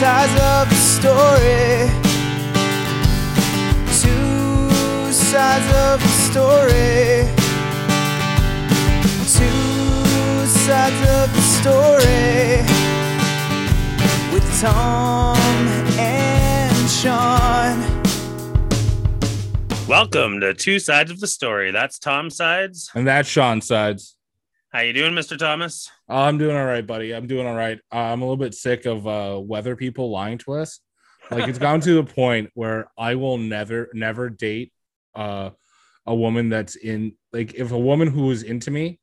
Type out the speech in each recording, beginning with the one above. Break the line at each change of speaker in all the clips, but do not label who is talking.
sides of the story. Two sides of the story. Two sides of the story. With Tom and Sean.
Welcome to Two Sides of the Story. That's Tom sides.
And that's Sean sides.
How you doing, Mr. Thomas?
I'm doing all right, buddy. I'm doing all right. Uh, I'm a little bit sick of uh, weather people lying to us. Like it's gone to the point where I will never, never date uh, a woman that's in like if a woman who is into me,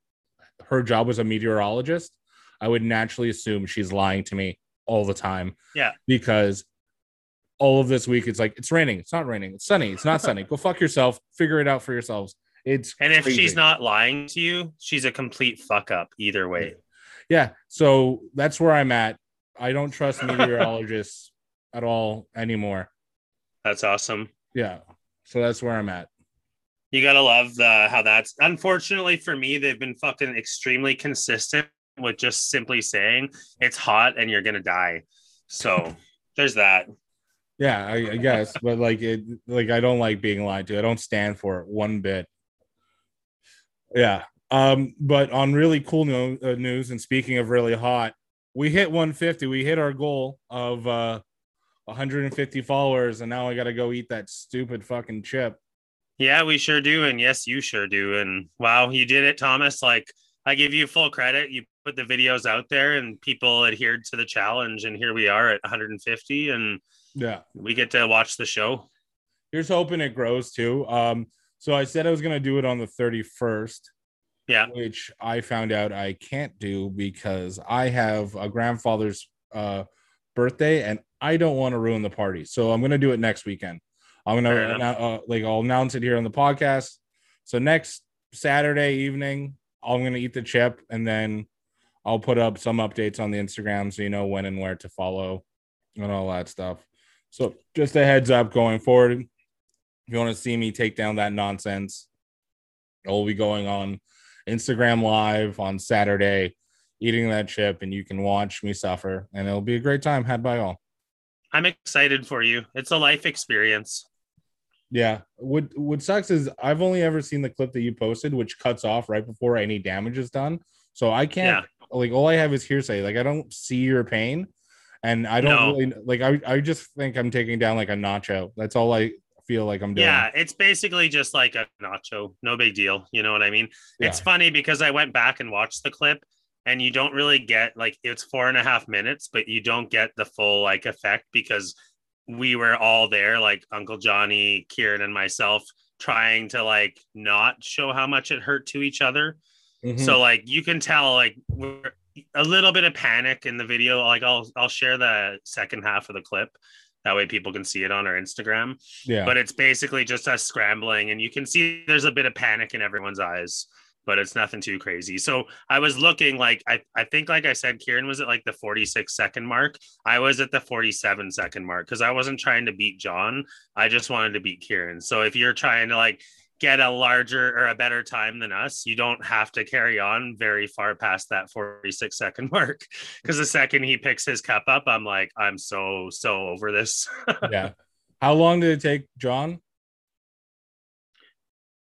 her job was a meteorologist, I would naturally assume she's lying to me all the time.
Yeah.
Because all of this week it's like it's raining, it's not raining, it's sunny, it's not sunny. Go fuck yourself, figure it out for yourselves. It's
And if
crazy.
she's not lying to you, she's a complete fuck up either way.
yeah so that's where i'm at i don't trust meteorologists at all anymore
That's awesome.
yeah so that's where i'm at
You gotta love the how that's unfortunately for me, they've been fucking extremely consistent with just simply saying it's hot and you're gonna die. So there's that.
yeah i, I guess but like it like i don't like being lied to i don't stand for it one bit yeah um but on really cool no- uh, news and speaking of really hot we hit 150 we hit our goal of uh 150 followers and now i gotta go eat that stupid fucking chip
Yeah, we sure do. And yes, you sure do. And wow, you did it, Thomas. Like I give you full credit. You put the videos out there and people adhered to the challenge. And here we are at 150 and
yeah
we get to watch the show.
here's hoping it grows too. Um, so I said I was gonna do it on the 31st,
Yeah.
which I found out I can't do because I have a grandfather's uh birthday and I don't want to ruin the party. So I'm gonna do it next weekend. I'm gonna annou- uh, like I'll announce it here on the podcast. So next Saturday evening, I'm gonna eat the chip and then I'll put up some updates on the Instagram so you know when and where to follow and all that stuff. So just a heads up going forward. If you want to see me take down that nonsense, I'll be going on Instagram live on Saturday, eating that chip, and you can watch me suffer, and it'll be a great time had by all.
I'm excited for you. It's a life experience.
Yeah. What what sucks is I've only ever seen the clip that you posted, which cuts off right before any damage is done. So I can't like all I have is hearsay. Like I don't see your pain. And I don't
No.
really like I, I just think I'm taking down like a nacho. That's all I feel like I'm doing.
Yeah, it's basically just like a nacho. No big deal. You know what I mean?
Yeah.
It's funny because I went back and watched the clip and you don't really get like it's four and a half minutes, but you don't get the full like effect because we were all there, like Uncle Johnny, Kieran, and myself, trying to like not show how much it hurt to each other.
Mhm.
So like you can tell like we're a little bit of panic in the video. Like I'll I'll share the second half of the clip. That way people can see it on our Instagram.
yeah.
But it's basically just us scrambling and you can see there's a bit of panic in everyone's eyes, but it's nothing too crazy. So I was looking like I, I think like I said, Kieran was at like the 46 second mark. I was at the 47 second mark because I wasn't trying to beat John. I just wanted to beat Kieran. So if you're trying to like get a larger or a better time than us, you don't have to carry on very far past that 46 second mark. Because the second he picks his cup up, I'm like, I'm so, so over this.
yeah. How long did it take, John?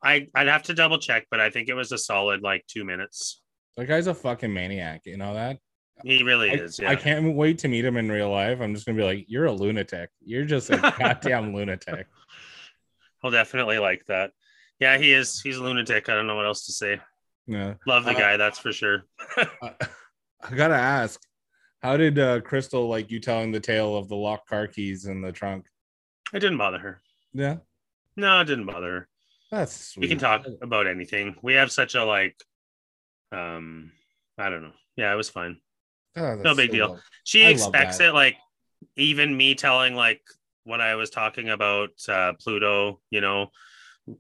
I, I'd have to double check, but I think it was a solid like two minutes.
That guy's a fucking maniac. You know that?
He really
I,
is. Yeah.
I can't wait to meet him in real life. I'm just gonna be like, you're a lunatic. You're just a goddamn lunatic.
I'll definitely like that. Yeah, he is. He's a lunatic. I don't know what else to say.
Yeah.
Love the
Uh,
guy, that's for sure.
I, I gotta ask, how did uh, Crystal like you telling the tale of the locked car keys in the trunk?
It didn't bother her.
Yeah,
No, it didn't bother her.
that's sweet.
We can talk about anything. We have such a like um I don't know. Yeah, it was fine.
Oh,
no big
so
deal.
love-
She
I
expects it like even me telling like what I was talking about uh Pluto, you know,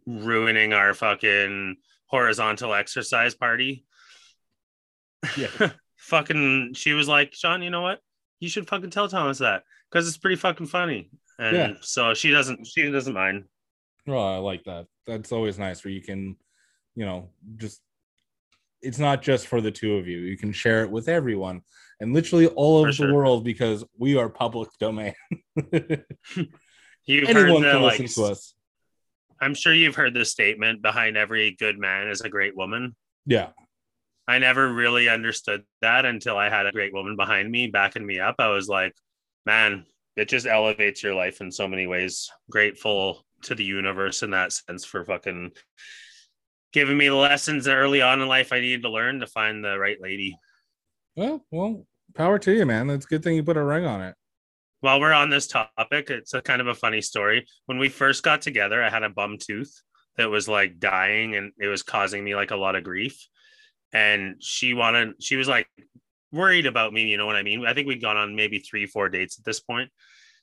ruining our fucking horizontal exercise party.
Yeah.
fucking she was like, Sean, you know what? You should fucking tell Thomas that because it's pretty fucking funny. And
Yeah.
so she doesn't she doesn't mind.
Well, I like that. That's always nice where you can, you know, just it's not just for the two of you. You can share it with everyone. and literally all over
For
the world because we are public domain.
You've
Anyone
the,
can
like,
listen to us.
I'm sure you've heard the statement behind every good man is a great woman.
Yeah.
I never really understood that until I had a great woman behind me backing me up. I was like, man, it just elevates your life in so many ways. Grateful to the universe in that sense for fucking giving me the lessons early on in life I needed to learn to find the right lady.
Well, well, power to you, man. It's a good thing you put a ring on it.
While we're on this topic, it's a kind of a funny story. When we first got together, I had a bum tooth that was like dying and it was causing me like a lot of grief. And she wanted, she was like worried about me, you know what I mean? I think we'd gone on maybe three, four dates at this point.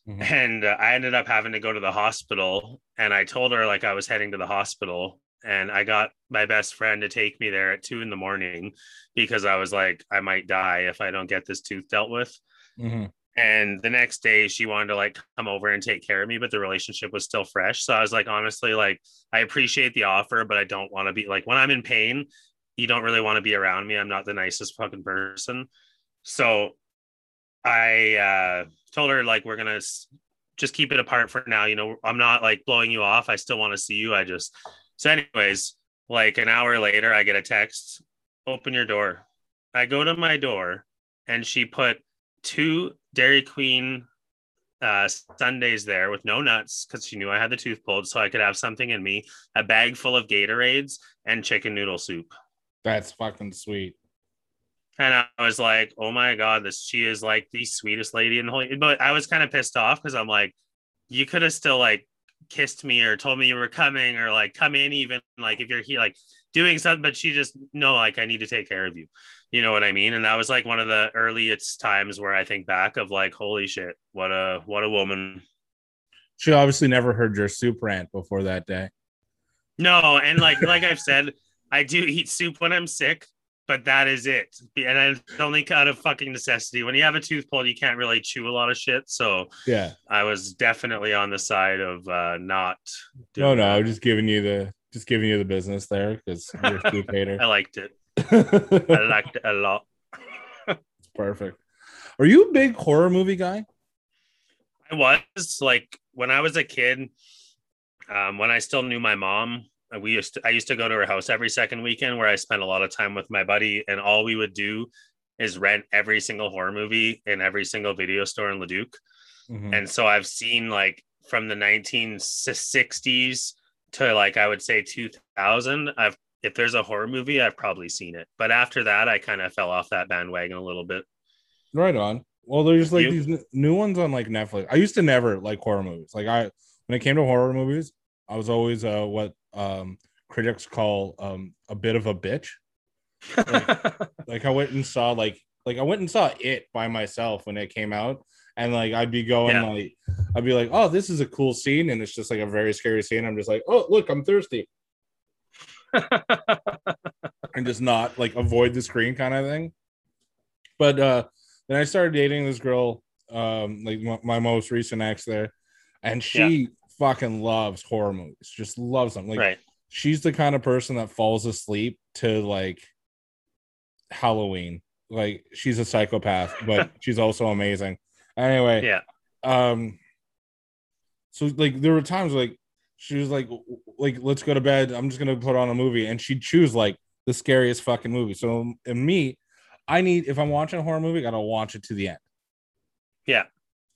Mhm.
And uh, I ended up having to go to the hospital. And I told her like I was heading to the hospital. And I got my best friend to take me there at two in the morning because I was like, I might die if I don't get this tooth dealt with.
Mhm.
And the next day, she wanted to like come over and take care of me, but the relationship was still fresh. So I was like, honestly, like, I appreciate the offer, but I don't want to be like, when I'm in pain, you don't really want to be around me. I'm not the nicest fucking person. So I uh, told her, like, we're s- just keep it apart for now. You know, I'm not like blowing you off. I still want to see you. I just, so, anyways, like an hour later, I get a text, open your door. I go to my door and she put two Dairy Queen uh, sundaes there with no nuts because she knew I had the tooth pulled, so I could have something in me, a bag full of Gatorades and chicken noodle soup.
That's fucking sweet.
And I was like, oh my God, this she is like the sweetest lady in the whole but I was kind of pissed off because I'm like, you could have still like kissed me or told me you were coming or like come in even like if you're here like doing something, but she just no, like I need to take care of you. You know what I mean? And that was like one of the earliest times where I think back of like, holy shit, what a what a woman.
She obviously never heard your soup rant before that day.
No, and like like I've said, I do eat soup when I'm sick, but that is it. And it's only out of fucking necessity. When you have a tooth pulled, you can't really chew a lot of shit. So
Yeah.
I was definitely on the side of uh not
No, no,
that.
I'm just giving you the just giving you the business there because you're a soup hater.
I liked it. I liked it a lot.
It's perfect. Are you a big horror movie guy?
I was like when I was a kid, um, when I still knew my mom, uh, we used to I used to go to her house every second weekend where I spent a lot of time with my buddy, and all we would do is rent every single horror movie in every single video store in Leduc.
Mhm.
And so I've seen like from the 1960s to like I would say 2000. I've if there's a horror movie, I've probably seen it. But after that, I kind of fell off that bandwagon a little bit.
Right on. Well, there's like
You?
these new ones on like Netflix. I used to never like horror movies. Like I when it came to horror movies, I was always uh what um critics call um a bit of a bitch. Like I went and saw like like I went and saw it by myself when it came out. And like I'd be going
Yeah.
like I'd be like, oh, this is a cool scene, and it's just like a very scary scene. I'm just like, oh, look, I'm thirsty, and just not like avoid the screen kind of thing. But uh then I started dating this girl, um, like my, my most recent ex there, and she fucking loves horror movies, just loves them. Like
right.
she's the kind of person that falls asleep to like Halloween. Like she's a psychopath, but she's also amazing. Anyway,
Yeah.
um so like there were times like she was like like let's go to bed. I'm just gonna put on a movie. And she'd choose like the scariest fucking movie. So in me i need if i'm watching a horror movie i gotta watch it to the end.
Yeah.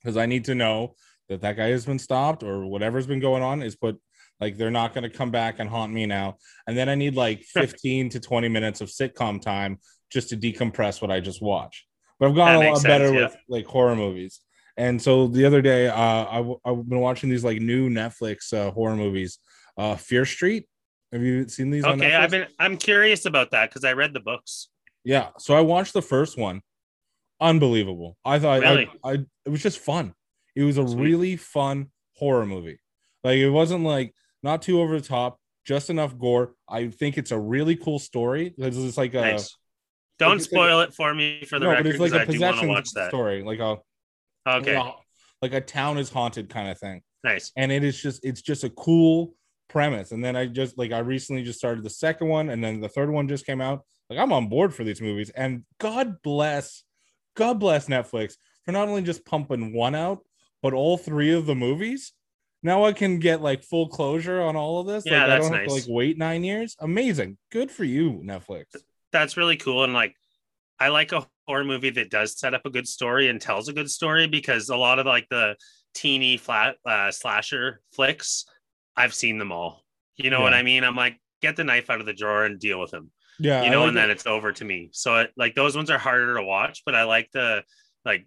because i need to know that that guy has been stopped or whatever's been going on is put like they're not going to come back and haunt me now. And then i need like 15 to 20 minutes of sitcom time just to decompress what i just watched. But i've gotten a lot
makes
better
yeah.
with like horror movies and so the other day, uh, I w- I've been watching these like new Netflix uh, horror movies. Uh, Fear Street. Have you seen these? on
Okay? I've been I'm curious about that because I read the books.
Yeah. So I watched the first one. Unbelievable. I thought
Really?
I, it was just fun. It was a
Sweet.
really fun horror movie. Like it wasn't like not too over the top, just enough gore. I think it's a really cool story it's like a
nice. Don't spoil it for me for the
no,
record
but it's like a
I want to
possession
watch that.
story, like a
Okay,
like a, like a town is haunted kind of thing.
nice.
and it is just it's just a cool premise and then i just like i recently just started the second one and then the third one just came out like i'm on board for these movies and god bless God bless Netflix for not only just pumping one out, but all three of the movies. Now I can get like full closure on all of this.
Yeah,
like, I
that's
don't have to
nice.
like wait nine years. Amazing. Good for you, Netflix.
That's really cool. And like, I like a horror movie that does set up a good story and tells a good story because a lot of like the teeny flat uh, slasher flicks, I've seen them all. You know what I mean? I'm like, get the knife out of the drawer and deal with him.
Yeah,
you know,
like
and
it.
then it's over to me. So it, like those ones are harder to watch, but I like the like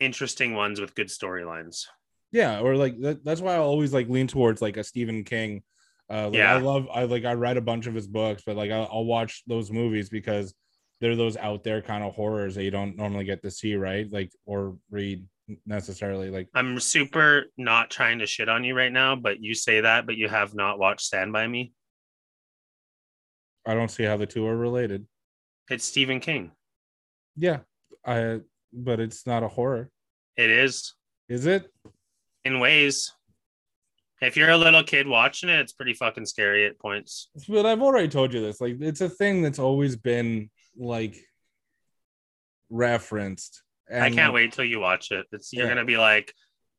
interesting ones with good storylines.
yeah or like that, that's why i always like lean towards like a stephen king uh like
Yeah.
i love i like i read a bunch of his books but like I'll, I'll watch those movies because they're those out there kind of horrors that you don't normally get to see right like or read necessarily like
I'm super not trying to shit on you right now, but you say that, but you have not watched Stand By Me.
i don't see how the two are related
It's Stephen King.
yeah i but it's not a horror
It is
is it
in ways. If you're a little kid watching it, it's pretty fucking scary at points.
but i've already told you this like it's a thing that's always been like referenced and
I can't wait till you watch it. It's you're
Yeah.
gonna be like,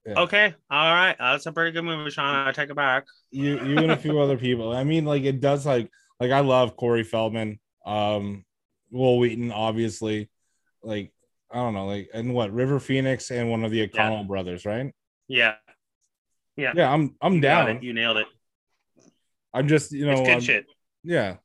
Yeah.
okay, all right, that's a pretty good movie, Sean. I take it back.
you you and a few other people. I mean, like it does like like I love Corey Feldman, um, Wil Wheaton, obviously. Like I don't know, like and what River Phoenix and one of the O'Connell brothers, right?
Yeah,
Yeah, yeah. I'm I'm
you
down.
You nailed it.
I'm just you know
it's good
I'm-
shit.
yeah.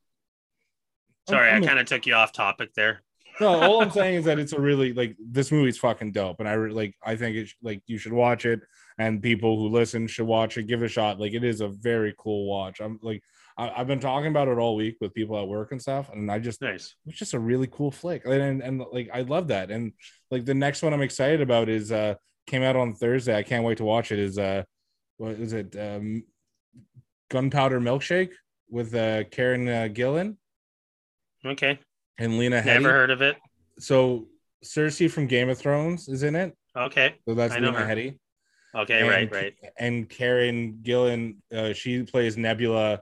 Sorry,
I'm-
I kind of took you off topic there.
No, all I'm saying is that it's a really like this movie's fucking dope, and I re- like I think it's like you should watch it, and people who listen should watch it. Give it a shot. Like it is a very cool watch. I'm like I, I've been talking about it all week with people at work and stuff, and I just
Nice.
it's just a really cool flick and, and and like i love that and like the next one i'm excited about is uh came out on thursday i can't wait to watch it is uh what is it um gunpowder milkshake with uh karen uh, gillan
Okay.
and lena
Never
Headey.
heard of it.
so cersei from game of thrones is in it
Okay.
so that's
I
lena
her.
Headey.
Okay.
and,
right. Right.
and karen gillan uh she plays nebula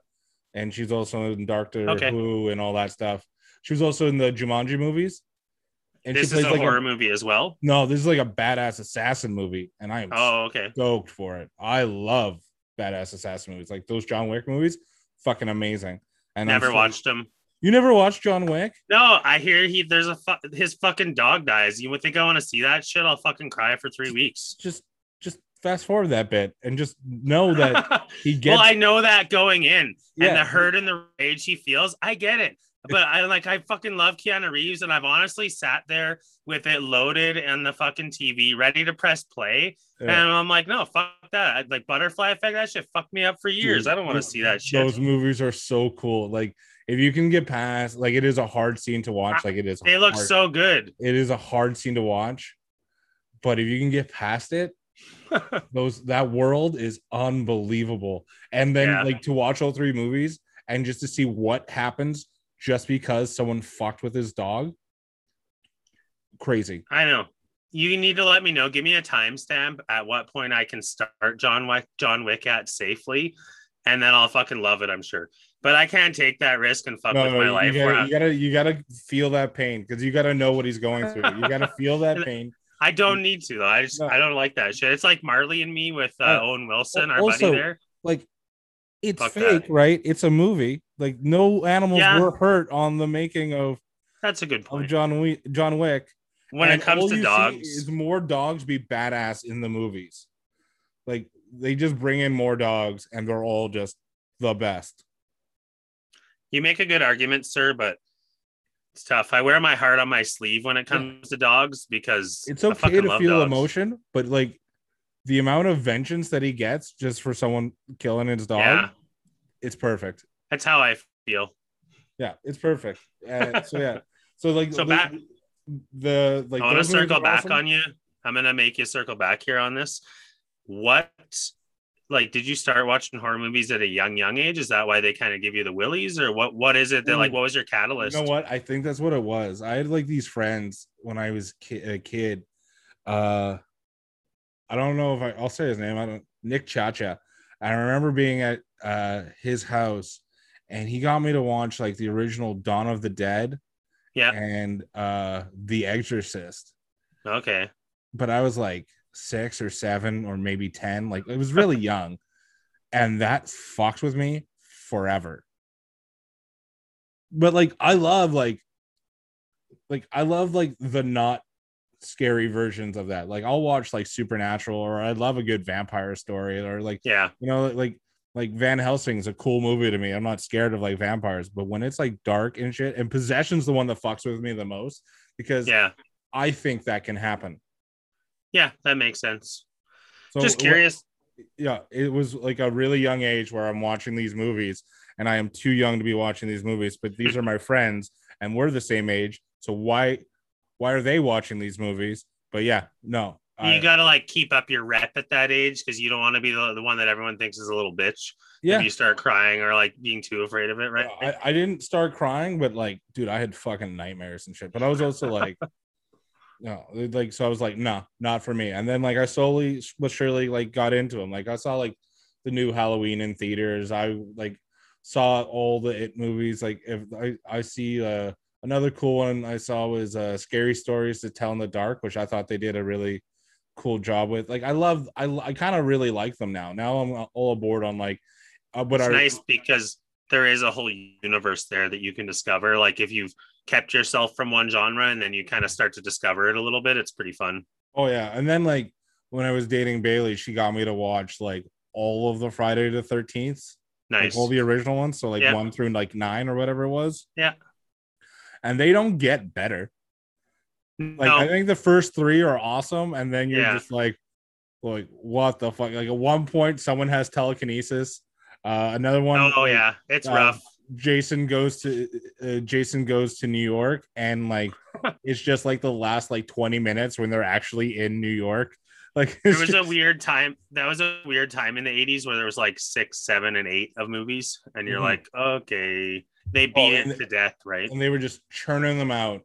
and she's also in doctor
Okay.
who and all that stuff she was also in the jumanji movies and
This
she
is
plays
a
like
horror
a
movie as well.
No, this is like a badass assassin movie, and I am
Oh, okay.
stoked for it. I love badass assassin movies, like those John Wick movies, fucking amazing. And
Never
so-
watched them.
You never watched John Wick?
No, I hear he there's a fu- his fucking dog dies. You would think I want to see that shit? I'll fucking cry for three weeks.
Just, just fast forward that bit and just know that he gets.
well, I know that going in,
Yeah.
and the hurt and the rage he feels, I get it. But I like I fucking love Keanu Reeves, and I've honestly sat there with it loaded and the fucking TV ready to press play,
Yeah.
and I'm like, no, fuck that. I, like butterfly effect, that shit fucked me up for years.
Dude,
I don't want to see that shit.
Those movies are so cool. Like if you can get past, like it is a hard scene to watch. Like it is.
They look
hard-
so good.
It is a hard scene to watch, but if you can get past it, those that world is unbelievable. And then
Yeah.
like to watch all three movies and just to see what happens just because someone fucked with his dog. Crazy.
I know. You need to let me know. Give me a timestamp at what point I can start John Wick, John Wick at safely, and then I'll fucking love it. I'm sure. But I can't take that risk and fuck
No,
with
no,
my
you,
life.
gotta, you gotta you gotta feel that pain because you gotta know what he's going through. You gotta feel that pain.
I don't need to though. I just
No.
I don't like that shit. It's like Marley and me with uh,
Uh,
Owen Wilson, our
also-
buddy there.
Like it's
Fuck
fake,
that.
right? It's a movie. Like no animals
Yeah.
were hurt on the making of,
That's a good
of
point.
John Wick. John Wick.
when
And
it comes to
you see
dogs,
is more dogs be badass in the movies. Like they just bring in more dogs, and they're all just the best.
You make a good argument, sir, but it's tough. I wear my heart on my sleeve when it comes to dogs because
It's okay to feel
dogs.
emotion, but like the amount of vengeance that he gets just for someone killing his dog,
Yeah.
it's perfect.
That's how I feel.
Yeah, it's perfect. Uh, so yeah, so like
So
the,
back-
the like
I want to circle back
awesome.
on you. I'm gonna make you circle back here on this. What, like, did you start watching horror movies at a young, young age? Is that why they kind of give you the willies, or what? What is it that, like, what was your catalyst?
You know what? I think that's what it was. I had like these friends when I was ki- a kid. Uh, I don't know if I, I'll say his name. I don't. Nick Chacha. I remember being at uh his house, and he got me to watch like the original Dawn of the Dead
Yeah,
and uh The Exorcist.
Okay.
but I was like six or seven or maybe 10. Like it was really young. And that fucks with me forever. But like I love like like I love like the not scary versions of that. Like I'll watch like Supernatural or I love a good vampire story or like
Yeah.
you know like like Van Helsing's a cool movie to me. I'm not scared of like vampires, but when it's like dark and shit, and Possession's the one that fucks with me the most because
Yeah.
I think that can happen.
Yeah. That makes sense.
So
Just curious.
yeah, it was like a really young age where I'm watching these movies, and I am too young to be watching these movies. But these are my friends, and we're the same age. So why, why are they watching these movies? But yeah, no,
you
I,
got to like keep up your rep at that age because you don't want to be the, the one that everyone thinks is a little bitch.
yeah.
If you start crying or like being too afraid of it, right?
I, I didn't start crying, but like, dude, I had fucking nightmares and shit. But I was also like, no, like, so I was like, nah, not for me. And then like, I slowly but surely like got into them. Like, I saw like the new Halloween in theaters. I like saw all the it movies. Like, if I I see uh another cool one I saw was uh Scary Stories to Tell in the Dark, which I thought they did a really cool job with. Like, I love, I I kind of really like them now. Now I'm all aboard on like, uh, but
it's
I
nice because there is a whole universe there that you can discover. Like if you've kept yourself from one genre and then you kind of start to discover it a little bit, it's pretty fun.
Oh yeah, and then like when I was dating Bailey, she got me to watch like all of the Friday the Thirteenth, like
Nice.
all the original ones, so like
Yeah.
one through like nine or whatever it was.
Yeah.
and they don't get better. Like
no,
I think the first three are awesome, and then you're
Yeah.
just like, like what the fuck? Like at one point, someone has telekinesis. Uh, another one.
oh,
like,
yeah, it's
uh,
rough.
Jason goes to uh, Jason goes to New York and like it's just like the last like 20 minutes when they're actually in New York. Like
There
it's
was
just-
a weird time. That was a weird time in the 80s where there was like six, seven, and eight of movies. And you're
Mhm.
like, okay, they
Oh,
beat
and
it to death, right?
and they were just churning them out.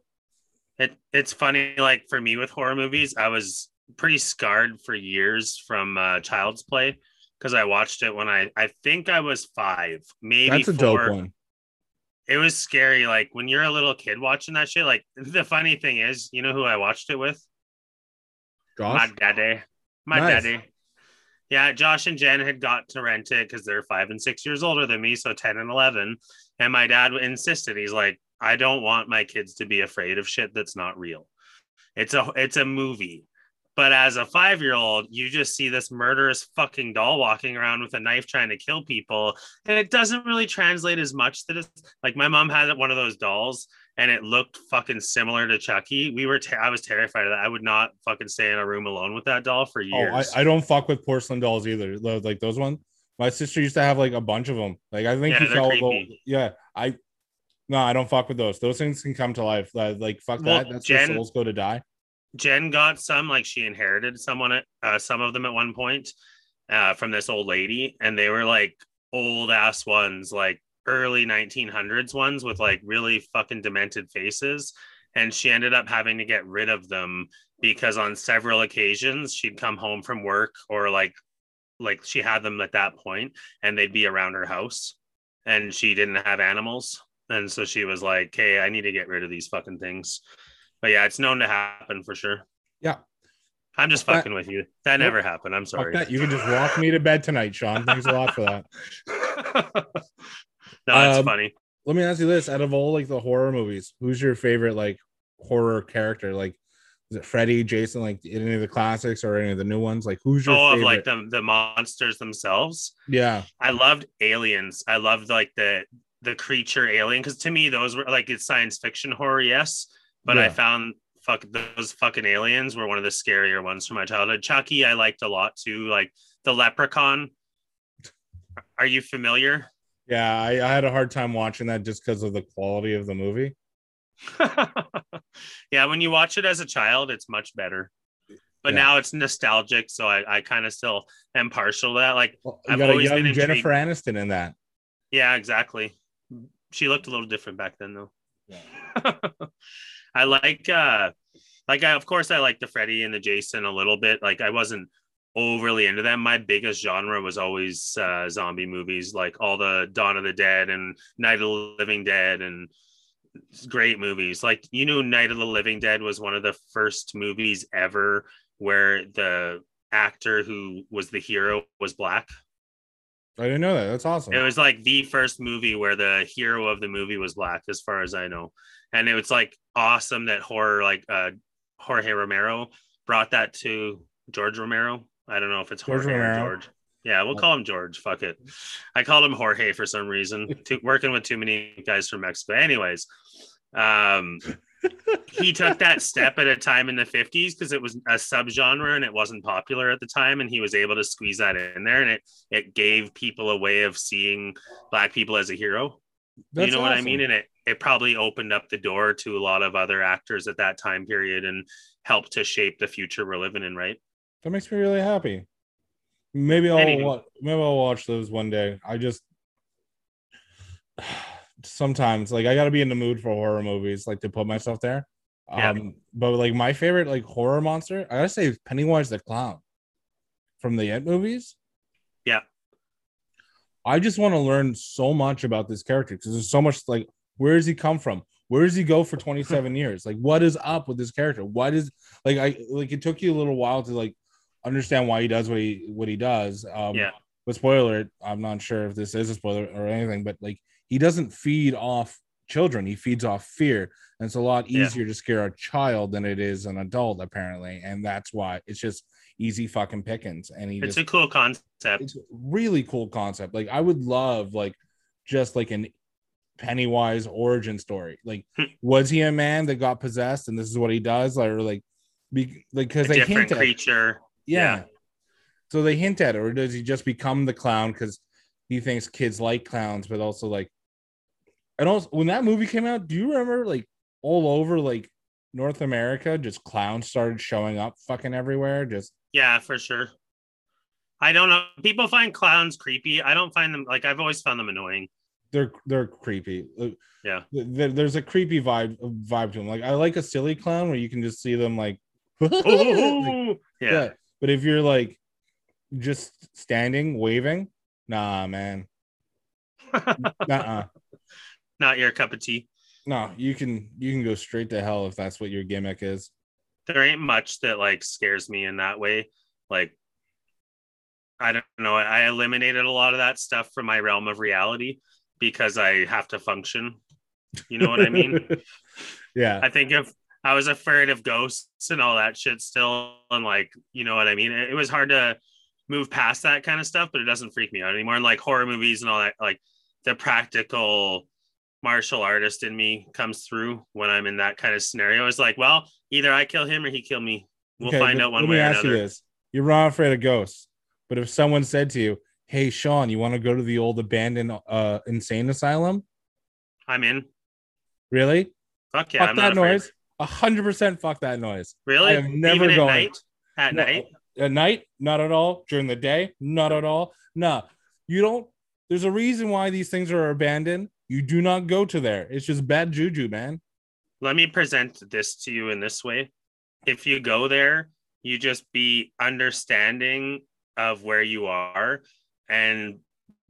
It, it's funny, like for me with horror movies, I was pretty scarred for years from uh, Child's Play because I watched it when I, I think I was five, maybe
That's a
four.
dope one.
It was scary. Like when you're a little kid watching that shit. Like the funny thing is, you know who I watched it with?
Josh.
My daddy. My
Nice.
daddy. Yeah, Josh and Jen had got to rent it because they're five and six years older than me, so 10 and 11. And my dad insisted, he's like, I don't want my kids to be afraid of shit that's not real. It's a it's a movie. But as a five year old, you just see this murderous fucking doll walking around with a knife trying to kill people. And it doesn't really translate as much that it's like my mom had one of those dolls and it looked fucking similar to Chucky. We were, ter- I was terrified of that. I would not fucking stay in a room alone with that doll for
Oh,
years.
I, I don't fuck with porcelain dolls either. Like those ones. My sister used to have like a bunch of them. Like I think
Yeah,
you
they're
saw. the-
creepy.
yeah, I. No, I don't fuck with those. Those things can come to life. Like fuck
Well,
that. That's
Jen-
where souls go to die.
Jen got some, like she inherited someone, uh, some of them at one point uh, from this old lady, and they were like old ass ones, like early 1900s ones with like really fucking demented faces. And she ended up having to get rid of them because on several occasions she'd come home from work or like like she had them at that point and they'd be around her house and she didn't have animals and so she was like hey i need to get rid of these fucking things but yeah it's known to happen for sure
Yeah.
i'm just
Fuck that.
fucking with you that never happened i'm sorry
that. You can just walk me to bed tonight, Sean. Thanks a lot for that.
no it's
Um,
funny
Let me ask you this: out of all like the horror movies, who's your favorite like horror character? Like, is it Freddy, Jason, like any of the classics or any of the new ones? Like, who's your favorite?
oh of like the, the monsters themselves
yeah,
I loved aliens. I loved like the the creature alien because to me those were like it's science fiction horror, yes. But I found fuck those fucking aliens were one of the scarier ones from my childhood. Chucky I liked a lot too. Like the leprechaun. Are you familiar?
yeah. I, I had a hard time watching that just because of the quality of the movie.
yeah, when you watch it as a child, it's much better. But
Yeah.
now it's nostalgic, so I, I kind of still am partial to that. Like,
Well, you
I've
got a
always
young
been
Jennifer Aniston in that.
Yeah, exactly. She looked a little different back then though. I like uh like I of course I like the Freddy and the Jason a little bit. Like I wasn't overly into them. My biggest genre was always uh zombie movies, like all the Dawn of the Dead and Night of the Living Dead and great movies. Like you knew Night of the Living Dead was one of the first movies ever where the actor who was the hero was black.
I didn't know that. That's awesome.
It was like the first movie where the hero of the movie was black, as far as I know. And it was like awesome that horror, like uh Jorge Romero brought that to George Romero. I don't know if it's
George
Jorge
Romero.
or George. Yeah, we'll call him George. Fuck it. I called him Jorge for some reason. Too, working with too many guys from Mexico. Anyways, um, he took that step at a time in the 50s because it was a subgenre and it wasn't popular at the time and he was able to squeeze that in there and it it gave people a way of seeing black people as a hero
That's
you know what i mean and it it probably opened up the door to a lot of other actors at that time period and helped to shape the future we're living in right
That makes me really happy. Maybe I'll wa- maybe I'll watch those one day. I just sometimes like I got to be in the mood for horror movies, like to put myself there.
Yeah.
Um, but like my favorite like horror monster, I gotta say Pennywise the clown from the It movies.
Yeah.
I just want to learn so much about this character because there's so much like where does he come from? Where does he go for 27 years? Like what is up with this character? What is like I like it took you a little while to like understand why he does what he what he does. Um
Yeah.
but spoiler, I'm not sure if this is a spoiler or anything, but like he doesn't feed off children, he feeds off fear. And it's a lot
Yeah.
easier to scare a child than it is an adult, apparently. And that's why it's just easy fucking pickings. And he
it's
just
a cool concept
it's a really cool concept. Like I would love like just like an Pennywise origin story. Like
Hmm.
was he a man that got possessed and this is what he does? Or like be like because
a
they
different
hint at
creature
yeah.
Yeah.
So they hint at it, or does he just become the clown because he thinks kids like clowns, but also like and also when that movie came out, do you remember like all over like North America, just clowns started showing up fucking everywhere? Just
Yeah, for sure. I don't know. People find clowns creepy. I don't find them like I've always found them annoying.
they're they're creepy. Uh,
Yeah.
there's a creepy vibe vibe to them. Like I like a silly clown where you can just see them like, Like,
yeah.
yeah. But if you're like just standing waving, nah, man, uh,
Not your cup of tea.
No, you can you can go straight to hell if that's what your gimmick is.
There ain't much that like scares me in that way. Like I don't know. I eliminated a lot of that stuff from my realm of reality because I have to function. You know what I mean?
yeah,
I think if I was afraid of ghosts and all that shit still, and like, you know what I mean? It, it was hard to move past that kind of stuff, but it doesn't freak me out anymore. And like horror movies and all that, like the practical martial artist in me comes through when I'm in that kind of scenario. It's like, well, either I kill him or he kill me. We'll
Okay,
find out one way or another.
You this. You're not afraid of ghosts, but if someone said to you, "Hey, Sean, you want to go to the old abandoned uh, insane asylum?"
I'm in.
Really?
Fuck yeah.
fuck that noise. A hundred percent. Fuck that noise.
Really?
I am never
Even at night? At
No,
night?
At night, not at all. During the day, not at all. No, you don't. There's a reason why these things are abandoned. You do not go to there. It's just bad juju, man.
let me present this to you in this way. If you go there, you just be understanding of where you are and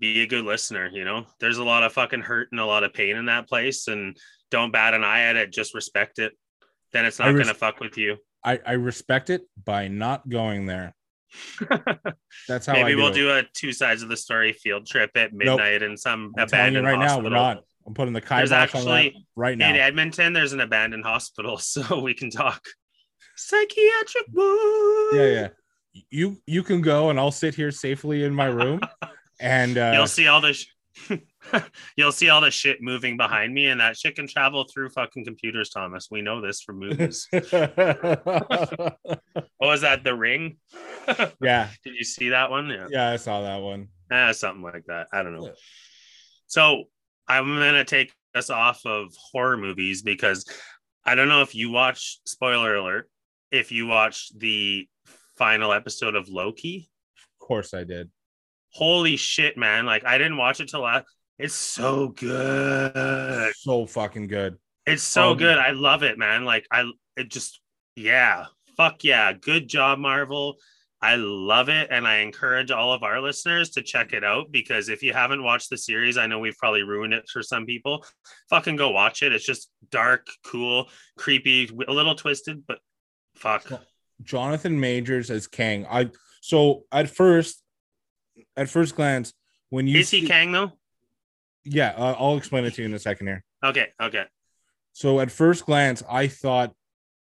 be a good listener. You know, there's a lot of fucking hurt and a lot of pain in that place, and don't bat an eye at it. Just respect it. Then it's not
res-
gonna fuck with you.
I, I respect it by not going there. That's how I
Maybe
do
we'll
it.
do a two sides of the story field trip at midnight in some
I'm
abandoned
right now, we're not. I'm putting the kibosh on that right now In.
Edmonton, there's an abandoned hospital, so we can talk. Psychiatric ward.
Yeah, yeah. You you can go and I'll sit here safely in my room, and uh,
you'll see all the sh- you'll see all the shit moving behind me and that shit can travel through fucking computers thomas. We know this from movies. What was that the ring?
Yeah,
did you see that one? Yeah.
Yeah, I saw that one.
Ah, something like that. I don't know.
Yeah.
so i'm gonna take us off of horror movies because i don't know if you watch spoiler alert if you watched the final episode of loki.
Of course, I did.
Holy shit man like i didn't watch it till last it's so good
So fucking good.
It's so
Um,
good. I love it, man. Like I it just yeah. Fuck yeah. Good job, Marvel. I love it. And I encourage all of our listeners to check it out because if you haven't watched the series, I know we've probably ruined it for some people. Fucking go watch it. It's just dark, cool, creepy, a little twisted, but fuck.
Jonathan Majors as Kang. I so at first, at first glance, when you
Is he
see-
Kang though?
yeah, uh, I'll explain it to you in a second here.
Okay, okay.
So at first glance, I thought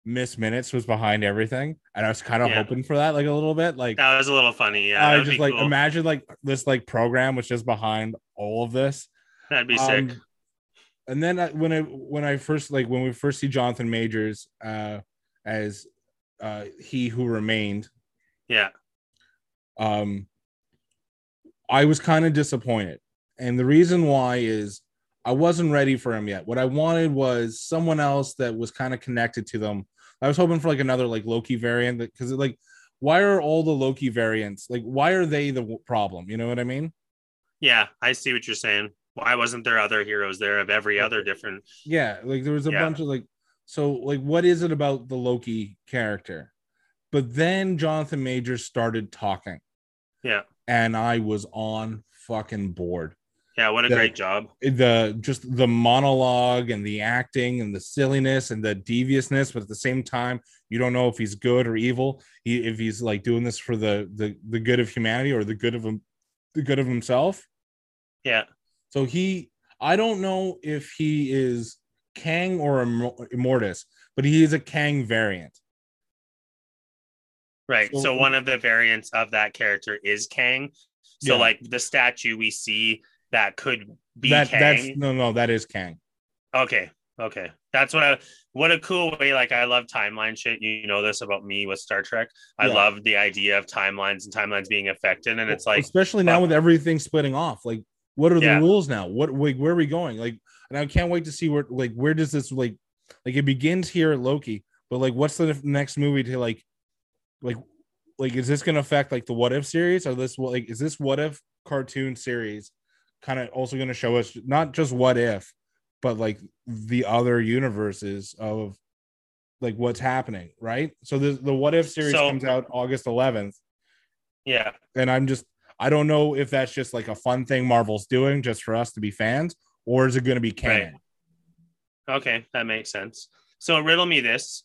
Miss Minutes was behind everything, and I was kind of
Yeah.
hoping for that, like a little bit, like
That was a little funny. Yeah,
I just like
cool.
imagine like this like program was just behind all of this.
That'd be sick.
Um, and then I, when I when I first like when we first see Jonathan Majors uh as uh he who remained,
Yeah,
um I was kind of disappointed. And the reason why is I wasn't ready for him yet. What I wanted was someone else that was kind of connected to them. I was hoping for like another like Loki variant because like why are all the Loki variants like why are they the problem? You know what I mean?
yeah. I see what you're saying. Why wasn't there other heroes there of every other different?
Yeah, like there was a
Yeah.
bunch of like so like what is it about the Loki character? But then Jonathan Major started talking
Yeah,
and I was on fucking board.
yeah. What a
The-
great job.
the just the monologue and the acting and the silliness and the deviousness but at the same time you don't know if he's good or evil he if he's like doing this for the the the good of humanity or the good of him the good of himself
Yeah,
so he i don't know if he is kang or Immor- immortus but he is a kang variant
right.
So-
So one of the variants of that character is Kang. So
Yeah.
like the statue we see that could be
that
Kang.
that's no no that is kang
Okay. Okay. That's what I what a cool way. Like I love timeline shit. You know this about me with Star Trek. I
Yeah.
love the idea of timelines and timelines being affected. And it's like
especially now with everything splitting off like what are the
Yeah.
rules now what like where are we going like and i can't wait to see where like where does this like like it begins here at loki but like what's the next movie to like like like is this going to affect like the what if series or this what like is this what if cartoon series kind of also going to show us not just what if but like the other universes of like what's happening right so the the what if series
So-
comes out august 11th
yeah.
and I'm just I don't know if that's just like a fun thing Marvel's doing just for us to be fans, or is it going to be canon?
Okay, that makes sense. So riddle me this.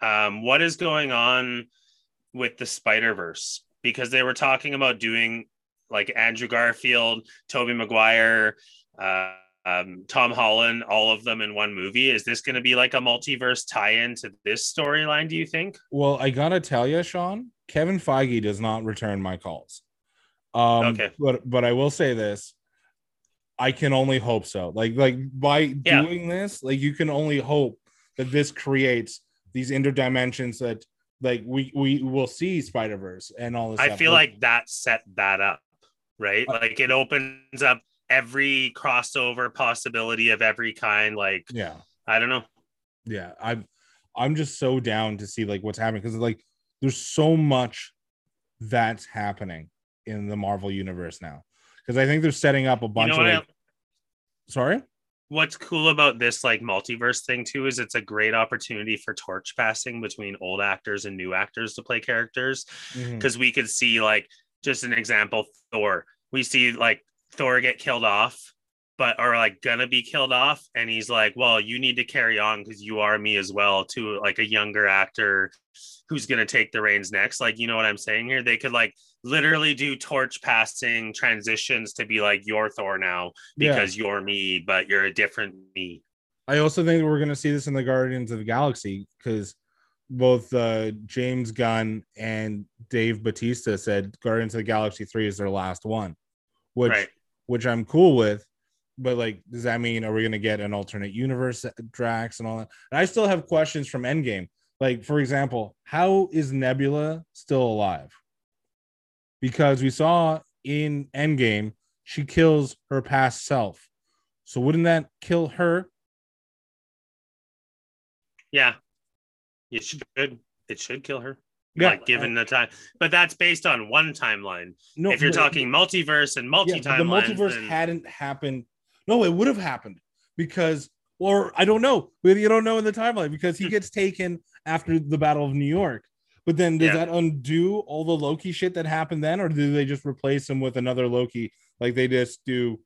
Um, what is going on with the Spider Verse? Because they were talking about doing like Andrew Garfield, Tobey Maguire, uh, um, Tom Holland, all of them in one movie. Is this going to be like a multiverse tie-in to this storyline? Do you think?
Well, I gotta tell you, Sean, Kevin Feige does not return my calls. Um,
Okay.
but but I will say this. I can only hope so. Like like by
Yeah.
doing this, like you can only hope that this creates these interdimensions that like we we will see Spider Verse and all this.
I
stuff.
feel like that set that up, right?
Uh,
Like it opens up every crossover possibility of every kind. Like
yeah.
I don't know.
yeah i'm i'm just so down to see like what's happening because like there's so much that's happening in the marvel universe now because i think they're setting up a
You
bunch
know
of
what? I-
like, sorry
what's cool about this like multiverse thing too is it's a great opportunity for torch passing between old actors and new actors to play characters.
Mm-hmm.
Because we could see like just an example thor. We see like thor get killed off but are like gonna be killed off and he's like well you need to carry on because you are me as well to like a younger actor who's gonna take the reins next. Like you know what i'm saying here? They could like literally do torch passing transitions to be like you're thor now
Yeah.
because you're me, but you're a different me.
i also think we're going to see this in the guardians of the galaxy because both uh, james gunn and dave batista said guardians of the galaxy 3 is their last one which
Right.
which i'm cool with but like does that mean are we going to get an alternate universe drax and all that and i still have questions from endgame like for example how is nebula still alive because we saw in endgame she kills her past self so wouldn't that kill her
Yeah. It should it should kill her.
Yeah,
like given the time. But that's based on one timeline.
no
if you're
but-
talking multiverse and
yeah,
multi
but the
timelines,
multiverse hadn't happened no it would have happened because or i don't know you don't know in the timeline because he gets taken after the battle of new york But then does
Yeah.
that undo all the Loki shit that happened then, or do they just replace him with another Loki? Like they just do,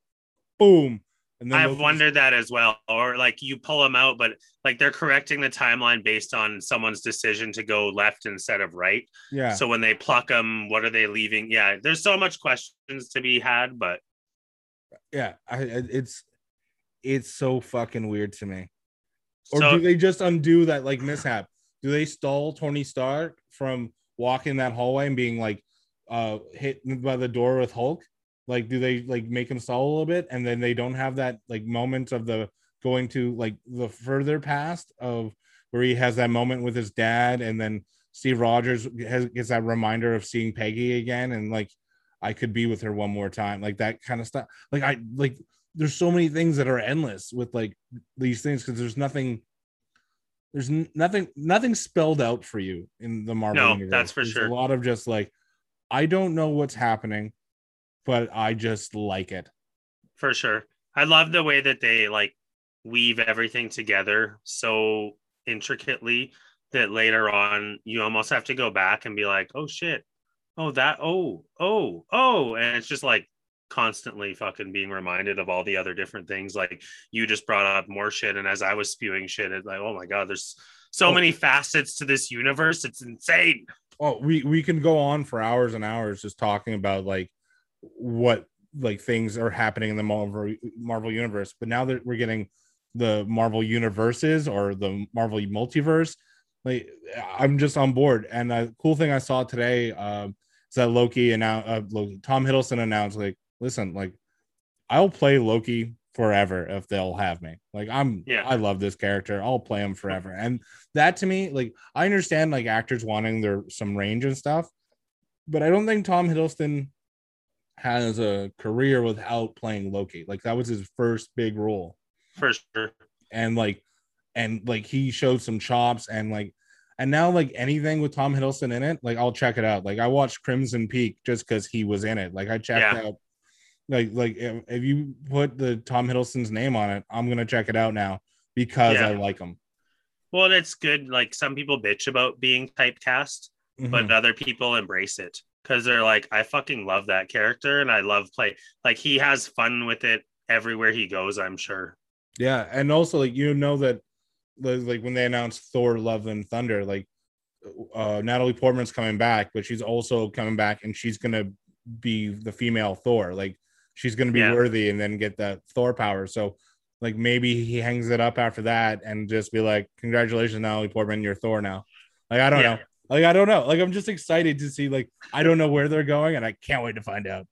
boom. And then
I've
Loki's-
wondered that as well. Or like you pull them out, but like they're correcting the timeline based on someone's decision to go left instead of right.
Yeah.
So when they pluck them, what are they leaving? Yeah, there's so much questions to be had, but
yeah. I, I- it's it's so fucking weird to me. Or
so
do they just undo that like mishap? Do they stall Tony Stark from walking that hallway and being like uh hit by the door with Hulk? Like, do they like make him stall a little bit and then they don't have that like moment of the going to like the further past of where he has that moment with his dad and then Steve Rogers has gets that reminder of seeing Peggy again and like I could be with her one more time, like that kind of stuff. Like I like there's so many things that are endless with like these things because there's nothing there's nothing nothing spelled out for you in the Marvel
No,
universe.
that's for
There's
sure.
A lot of just like I don't know what's happening, but I just like it.
for sure. I love the way that they like weave everything together so intricately that later on you almost have to go back and be like, oh shit, oh that, oh, oh, oh, and it's just like constantly fucking being reminded of all the other different things. Like you just brought up more shit, and as I was spewing shit, it's like, oh my god, there's so
Oh.
many facets to this universe. It's insane.
Oh, we we can go on for hours and hours just talking about like what like things are happening in the Marvel Marvel universe. But now that we're getting the Marvel universes or the Marvel multiverse, like I'm just on board. And a cool thing I saw today um, is that Loki announced, uh, Loki, Tom Hiddleston announced, like, listen, like I'll play Loki forever if they'll have me. Like I'm,
Yeah.
I love this character. I'll play him forever. And that to me, like I understand like actors wanting their some range and stuff, but I don't think Tom Hiddleston has a career without playing Loki. Like that was his first big role
For sure.
and like and like he showed some chops and like and now like anything with Tom Hiddleston in it, like I'll check it out. Like I watched Crimson Peak just because he was in it. Like I checked
Yeah.
out like like if, if you put the Tom Hiddleston's name on it, I'm gonna check it out now because
Yeah.
I like him.
Well, it's good. Like some people bitch about being typecast, but
Mhm.
other people embrace it because they're like, I fucking love that character and I love play. Like he has fun with it everywhere he goes. I'm sure.
Yeah, and also like you know that like like, when they announced Thor: Love and Thunder, like uh Natalie Portman's coming back, but she's also coming back and she's gonna be the female Thor. Like she's gonna be
Yeah.
worthy and then get that Thor power. So like maybe he hangs it up after that and just be like, Congratulations, Natalie Portman, you're Thor now. Like I don't
Yeah.
know. Like I don't know. Like I'm just excited to see like I don't know where they're going and I can't wait to find out.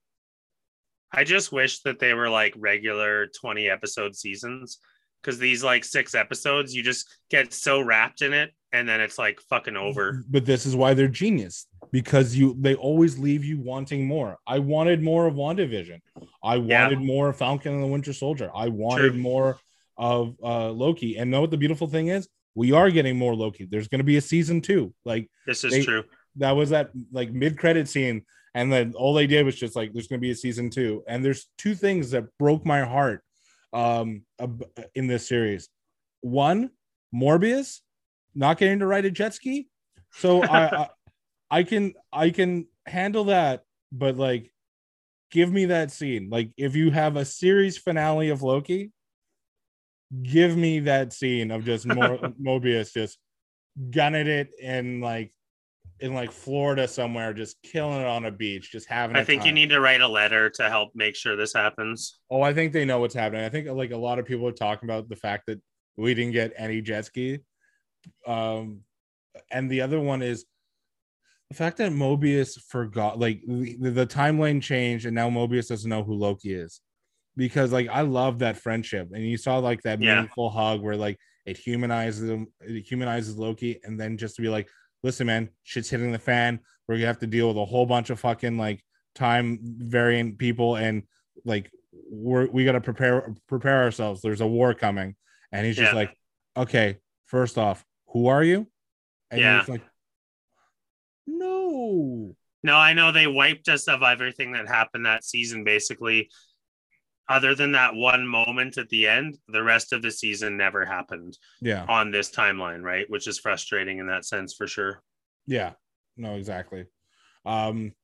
I just wish that they were like regular 20 episode seasons because these like six episodes, you just get so wrapped in it and then it's like fucking over.
but this is why they're genius because you they always leave you wanting more. I wanted more of WandaVision. I
Yeah.
wanted more of Falcon and the Winter Soldier. I wanted
True.
more of uh Loki. And know what the beautiful thing is? We are getting more Loki. There's going to be a season 2. Like
This is
They-
true.
that was that like mid-credit scene and then all they did was just like there's going to be a season 2. And there's two things that broke my heart um in this series. One, Mobius not getting to ride a jet ski. So I, I I can I can handle that, but like give me that scene. Like if you have a series finale of Loki, give me that scene of just Mor- Mobius just gunning it in like in like Florida somewhere, just killing it on a beach, just having.
I think you need to write a letter to help make sure this happens.
Oh, I think they know what's happening. I think like a lot of people are talking about the fact that we didn't get any jet ski. Um, and the other one is the fact that Mobius forgot, like the, the timeline changed, and now Mobius doesn't know who Loki is. Because like I love that friendship, and you saw like that
Yeah.
meaningful hug where like it humanizes him, it humanizes Loki, and then just to be like, listen, man, shit's hitting the fan. We're gonna have to deal with a whole bunch of fucking like time variant people, and like we're we gotta prepare prepare ourselves. There's a war coming, and he's just
Yeah.
like, okay, first off, who are you? And
Yeah.
like, no.
No, I know they wiped us of everything that happened that season, basically. Other than that one moment at the end, the rest of the season never happened
Yeah,
on this timeline, right? Which is frustrating in that sense for sure.
yeah. no, exactly. Um,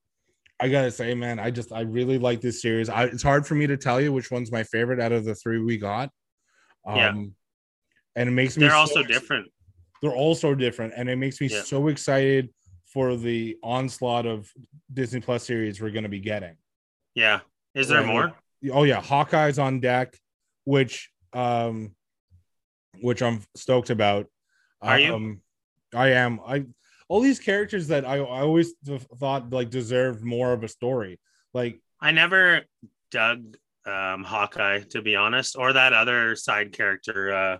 I gotta say, man, I just I really like this series. I, it's hard for me to tell you which one's my favorite out of the three we got. Um,
Yeah.
and it makes me.
They're
so
also different.
They're all so different, and it makes me
Yeah.
so excited for the onslaught of Disney Plus series we're gonna be getting.
Yeah. Is there
Right,
more?
oh yeah, Hawkeye's on deck, which um, which I'm stoked about.
Are you?
Um, I am. I all these characters that I, I always th- thought like deserved more of a story. Like
I never dug um, Hawkeye, to be honest, or that other side character. Uh,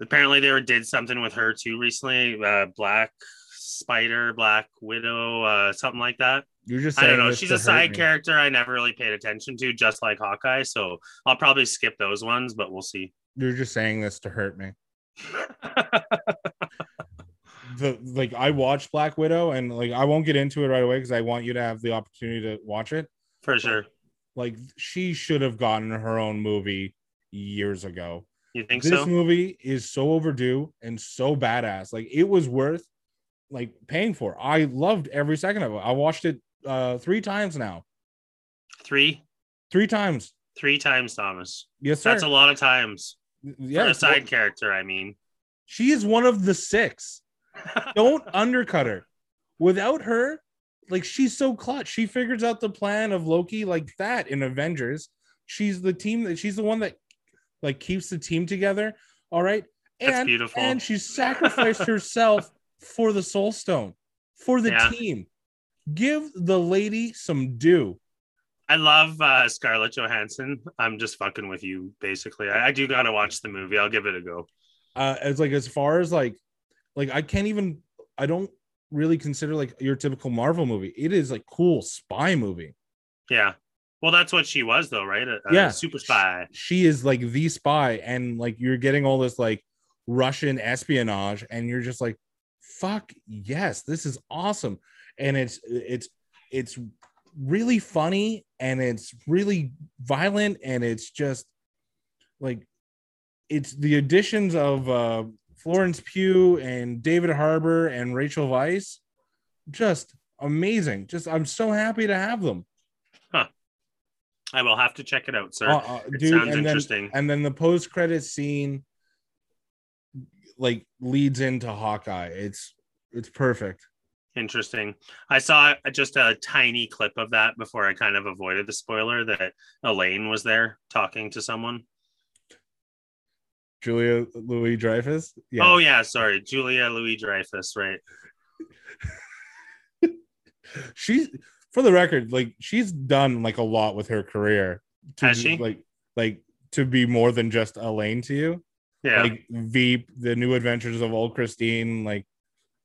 apparently, they were, did something with her too recently. Uh, Black Spider, Black Widow, uh, something like that.
you're just
I don't know. She's a side
me.
character I never really paid attention to, just like Hawkeye. So I'll probably skip those ones, but we'll see.
You're just saying this to hurt me. The like I watched Black Widow and like I won't get into it right away because I want you to have the opportunity to watch it.
For sure.
Like she should have gotten her own movie years ago.
You think so?
this
so?
movie is so overdue and so badass. Like it was worth like paying for. I loved every second of it. I watched it uh three times now.
Three,
Three times.
three times, Thomas.
Yes, sir.
That's a lot of times for
yeah,
a side character. I mean,
she is one of the six. Don't undercut her. Without her, like she's so clutch. She figures out the plan of Loki like that in Avengers. She's the team that she's the one that like keeps the team together. All right.
That's beautiful.
And she sacrificed herself for the soul stone, for the
Yeah.
team. Give the lady some due.
I love uh, Scarlett Johansson. I'm just fucking with you, basically. I, I do gotta watch the movie. I'll give it a go.
Uh as like as far as like like I can't even I don't really consider like your typical Marvel movie. It is like cool spy movie.
Yeah. Well, that's what she was, though, right? A, a
Yeah.
super spy.
she is like the spy and like you're getting all this like russian espionage and you're just like fuck yes this is awesome and it's it's it's really funny and it's really violent and it's just like it's the additions of uh florence pugh and david harbor and rachel weisz just amazing just i'm so happy to have them
I will have to check it out, sir.
Uh, uh,
it
dude,
sounds
and then-
interesting.
and then the post credit scene like leads into Hawkeye. It's it's perfect.
Interesting. I saw just a tiny clip of that before I kind of avoided the spoiler that Elaine was there talking to someone.
Julia Louis Dreyfus. Yeah.
Oh yeah, sorry, Julia Louis Dreyfus, right?
she's for the record, like she's done like a lot with her career. To
Has she?
like like to be more than just Elaine to you?
Yeah,
Like Veep, the new adventures of old Christine, like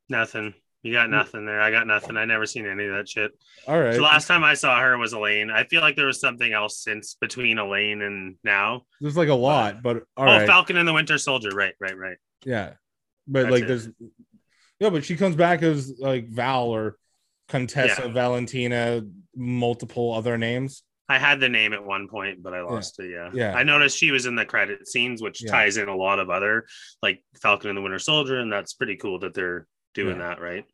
nothing. You got mm. nothing there. I got nothing. I never seen any of that shit.
all right.
The last time I saw her was Elaine. I feel like there was something else since between Elaine and now.
There's like a lot, but all
oh,
right.
Falcon and the Winter Soldier. Right, right, right.
Yeah. But
That's
like
it.
there's yeah, but she comes back as like Val or Contessa Valentina, multiple other names.
I had the name at one point, but I lost it. Yeah.
Yeah.
I noticed she was in the credit scenes, which
Yeah.
ties in a lot of other like Falcon and the Winter Soldier, and that's pretty cool that they're doing
Yeah.
that, right?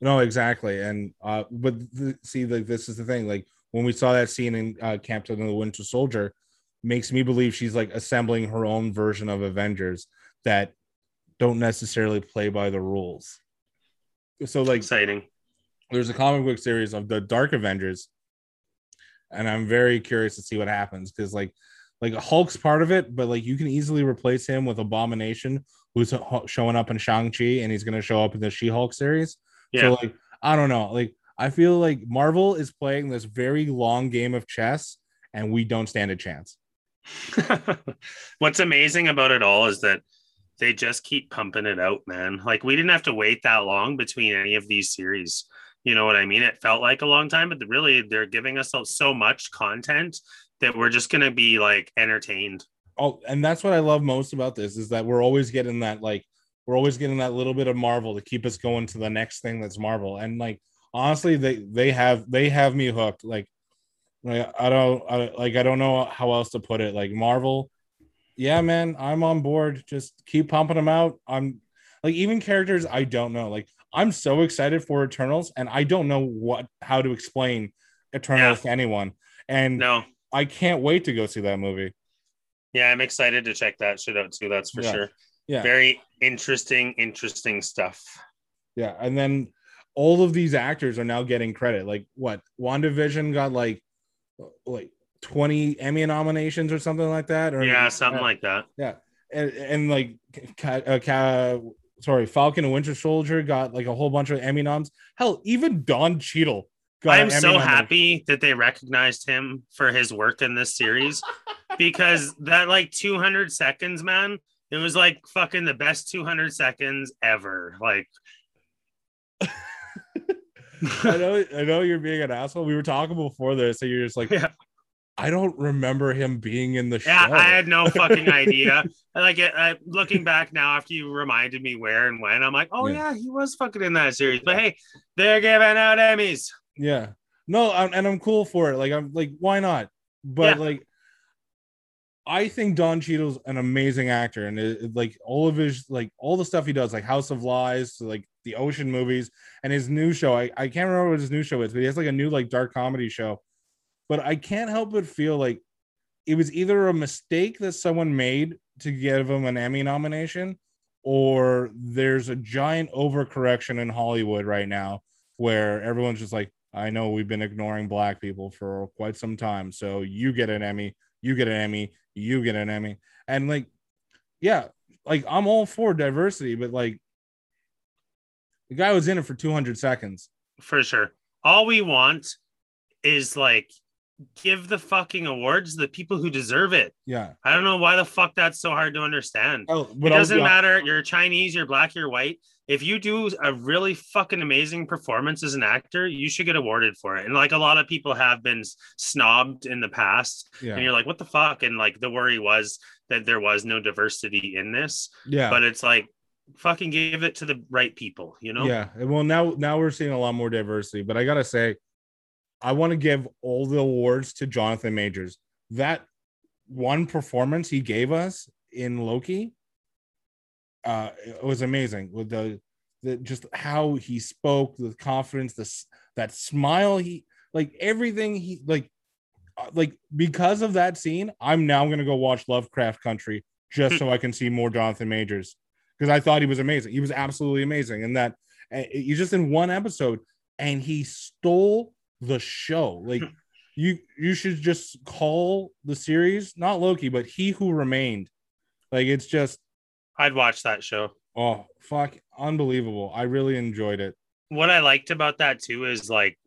No, exactly. And uh but the, see like this is the thing. Like when we saw that scene in uh Captain of the Winter Soldier, makes me believe she's like assembling her own version of Avengers that don't necessarily play by the rules. So like
Exciting.
There's a comic book series of the Dark Avengers, and I'm very curious to see what happens because like like Hulk's part of it, but like you can easily replace him with Abomination, who's showing up in Shang Chi, and he's gonna show up in the She Hulk series.
Yeah.
So like I don't know, like I feel like Marvel is playing this very long game of chess, and we don't stand a chance.
What's amazing about it all is that they just keep pumping it out, man. Like we didn't have to wait that long between any of these series. You know what I mean? It felt like a long time, but really they're giving us so- much content that we're just going to be like entertained.
Oh, and that's what I love most about this is that we're always getting that like we're always getting that little bit of Marvel to keep us going to the next thing that's Marvel. And like honestly, they they have they have me hooked. Like, like I don't I, like I don't know how else to put it. Like Marvel, yeah, man, I'm on board. Just keep pumping them out. I'm like even characters I don't know. Like I'm so excited for Eternals, and I don't know what how to explain Eternals
Yeah.
to anyone. And
No.
I can't wait to go see that movie.
Yeah, I'm excited to check that shit out too. That's for
Yeah.
sure.
Yeah.
Very interesting, interesting stuff.
Yeah, and then all of these actors are now getting credit. Like what? WandaVision got like like 20 Emmy nominations or something like that. Or
Yeah, something like that.
yeah, and, and like uh, sorry, Falcon and Winter Soldier got like a whole bunch of Emmy noms. Hell, even Don Cheadle. Got
I'm
an Emmy
so
nomination.
happy that they recognized him for his work in this series because that like 200 seconds, man, it was like fucking the best 200 seconds ever. Like,
I know, I know you're being an asshole. We were talking before this, and you're just like,
Yeah.
I don't remember him being in the show.
yeah, I had no fucking idea. Like, I, looking back now after you reminded me where and when, I'm like, oh
Yeah.
yeah, he was fucking in that series. But hey, they're giving out Emmys.
Yeah. No, I'm, and I'm cool for it. Like I'm like, why not? But
Yeah.
like, I think Don Cheadle's an amazing actor, and it, it- like all of his like all the stuff he does, like House of Lies, to, like the Ocean movies, and his new show. I, I can't remember what his new show is, but he has like a new like dark comedy show. But I can't help but feel like it was either a mistake that someone made to give him an Emmy nomination, or there's a giant overcorrection in Hollywood right now where everyone's just like, I know we've been ignoring black people for quite some time. So you get an Emmy, you get an Emmy, you get an Emmy. And like, yeah, like I'm all for diversity, but like the guy was in it for 200 seconds.
for sure. All we want is like give the fucking awards to the people who deserve it.
Yeah.
I don't know why the fuck that's so hard to understand.
Oh,
it doesn't
be
matter. You're Chinese, you're black, you're white. If you do a really fucking amazing performance as an actor, you should get awarded for it. And like a lot of people have been snobbed in the past,
Yeah.
and you're like, what the fuck? And like the worry was that there was no diversity in this,
Yeah.
but it's like fucking give it to the right people, you know?
Yeah. Well, now now we're seeing a lot more diversity, but I gotta say, I want to give all the awards to Jonathan Majors. That one performance he gave us in Loki, uh, it was amazing. With the, the just how he spoke, the confidence, this that smile, he like everything he like, uh, like because of that scene, I'm now gonna go watch Lovecraft Country just so I can see more Jonathan Majors because I thought he was amazing. He was absolutely amazing, and that he's just in one episode, and he stole the show. Like you, you should just call the series not Loki, but He Who Remained. Like it's just
I'd watch that show.
oh fuck, unbelievable. I really enjoyed it.
what I liked about that too is like,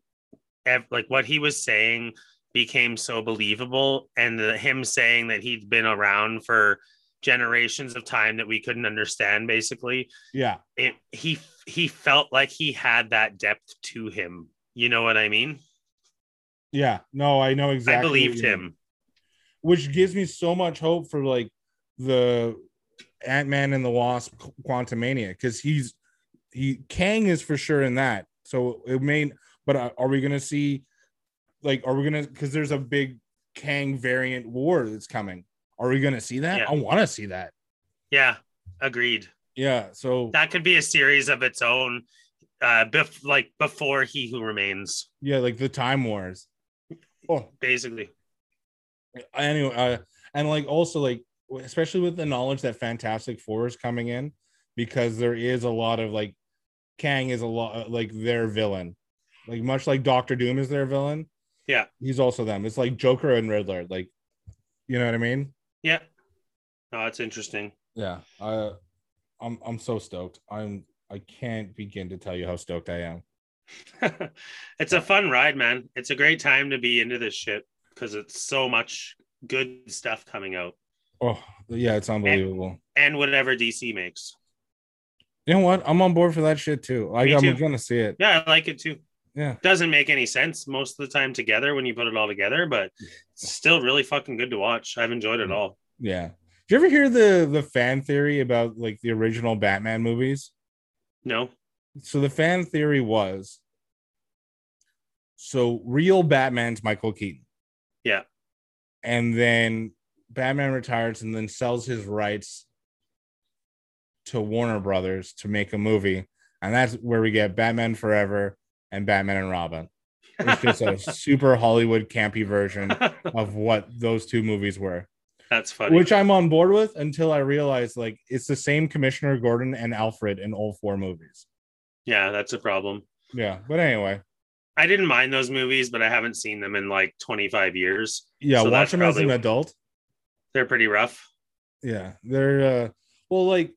ev- like what he was saying became so believable, and the, him saying that he'd been around for generations of time that we couldn't understand. Basically,
Yeah,
it he he felt like he had that depth to him. You know what I mean?
Yeah. No, I know exactly.
I believed him.
which gives me so much hope for like the Ant Man and the Wasp Quantumania because he's he Kang is for sure in that. So it may, but are are we gonna see like are we gonna because there's a big Kang variant war that's coming? Are we gonna see that?
Yeah.
I want to see that.
Yeah, agreed.
Yeah. So
That could be a series of its own. Uh, bef- like before He Who Remains,
yeah, like the Time Wars. Oh,
basically.
anyway, uh, and like also like especially with the knowledge that Fantastic Four is coming in, because there is a lot of like Kang is a lot like their villain, like much like Doctor Doom is their villain.
Yeah.
he's also them. It's like Joker and Riddler, like you know what I mean?
Yeah. Oh, it's interesting.
Yeah, uh, I'm I'm so stoked. I'm I can't begin to tell you how stoked I am.
it's a fun ride, man. It's a great time to be into this shit because it's so much good stuff coming out
Oh yeah, it's unbelievable.
and whatever DC makes.
You know what? I'm on board for that shit too. Like
Me
I'm gonna see it.
Yeah, I like it too.
Yeah.
Doesn't make any sense most of the time together when you put it all together, but still really fucking good to watch. I've enjoyed it mm. all.
Yeah. Did you ever hear the the fan theory about like the original Batman movies?
No.
So the fan theory was so real Batman's Michael Keaton.
Yeah.
And then Batman retires and then sells his rights to Warner Brothers to make a movie. and that's where we get Batman Forever and Batman and Robin. It's just a super Hollywood campy version of what those two movies were,
That's funny.
which I'm on board with until I realized like it's the same Commissioner Gordon and Alfred in all four movies.
Yeah, that's a problem.
Yeah, but anyway,
I didn't mind those movies, but I haven't seen them in like 25 years.
yeah,
So
watch them as an adult.
They're pretty rough.
Yeah, they're uh well like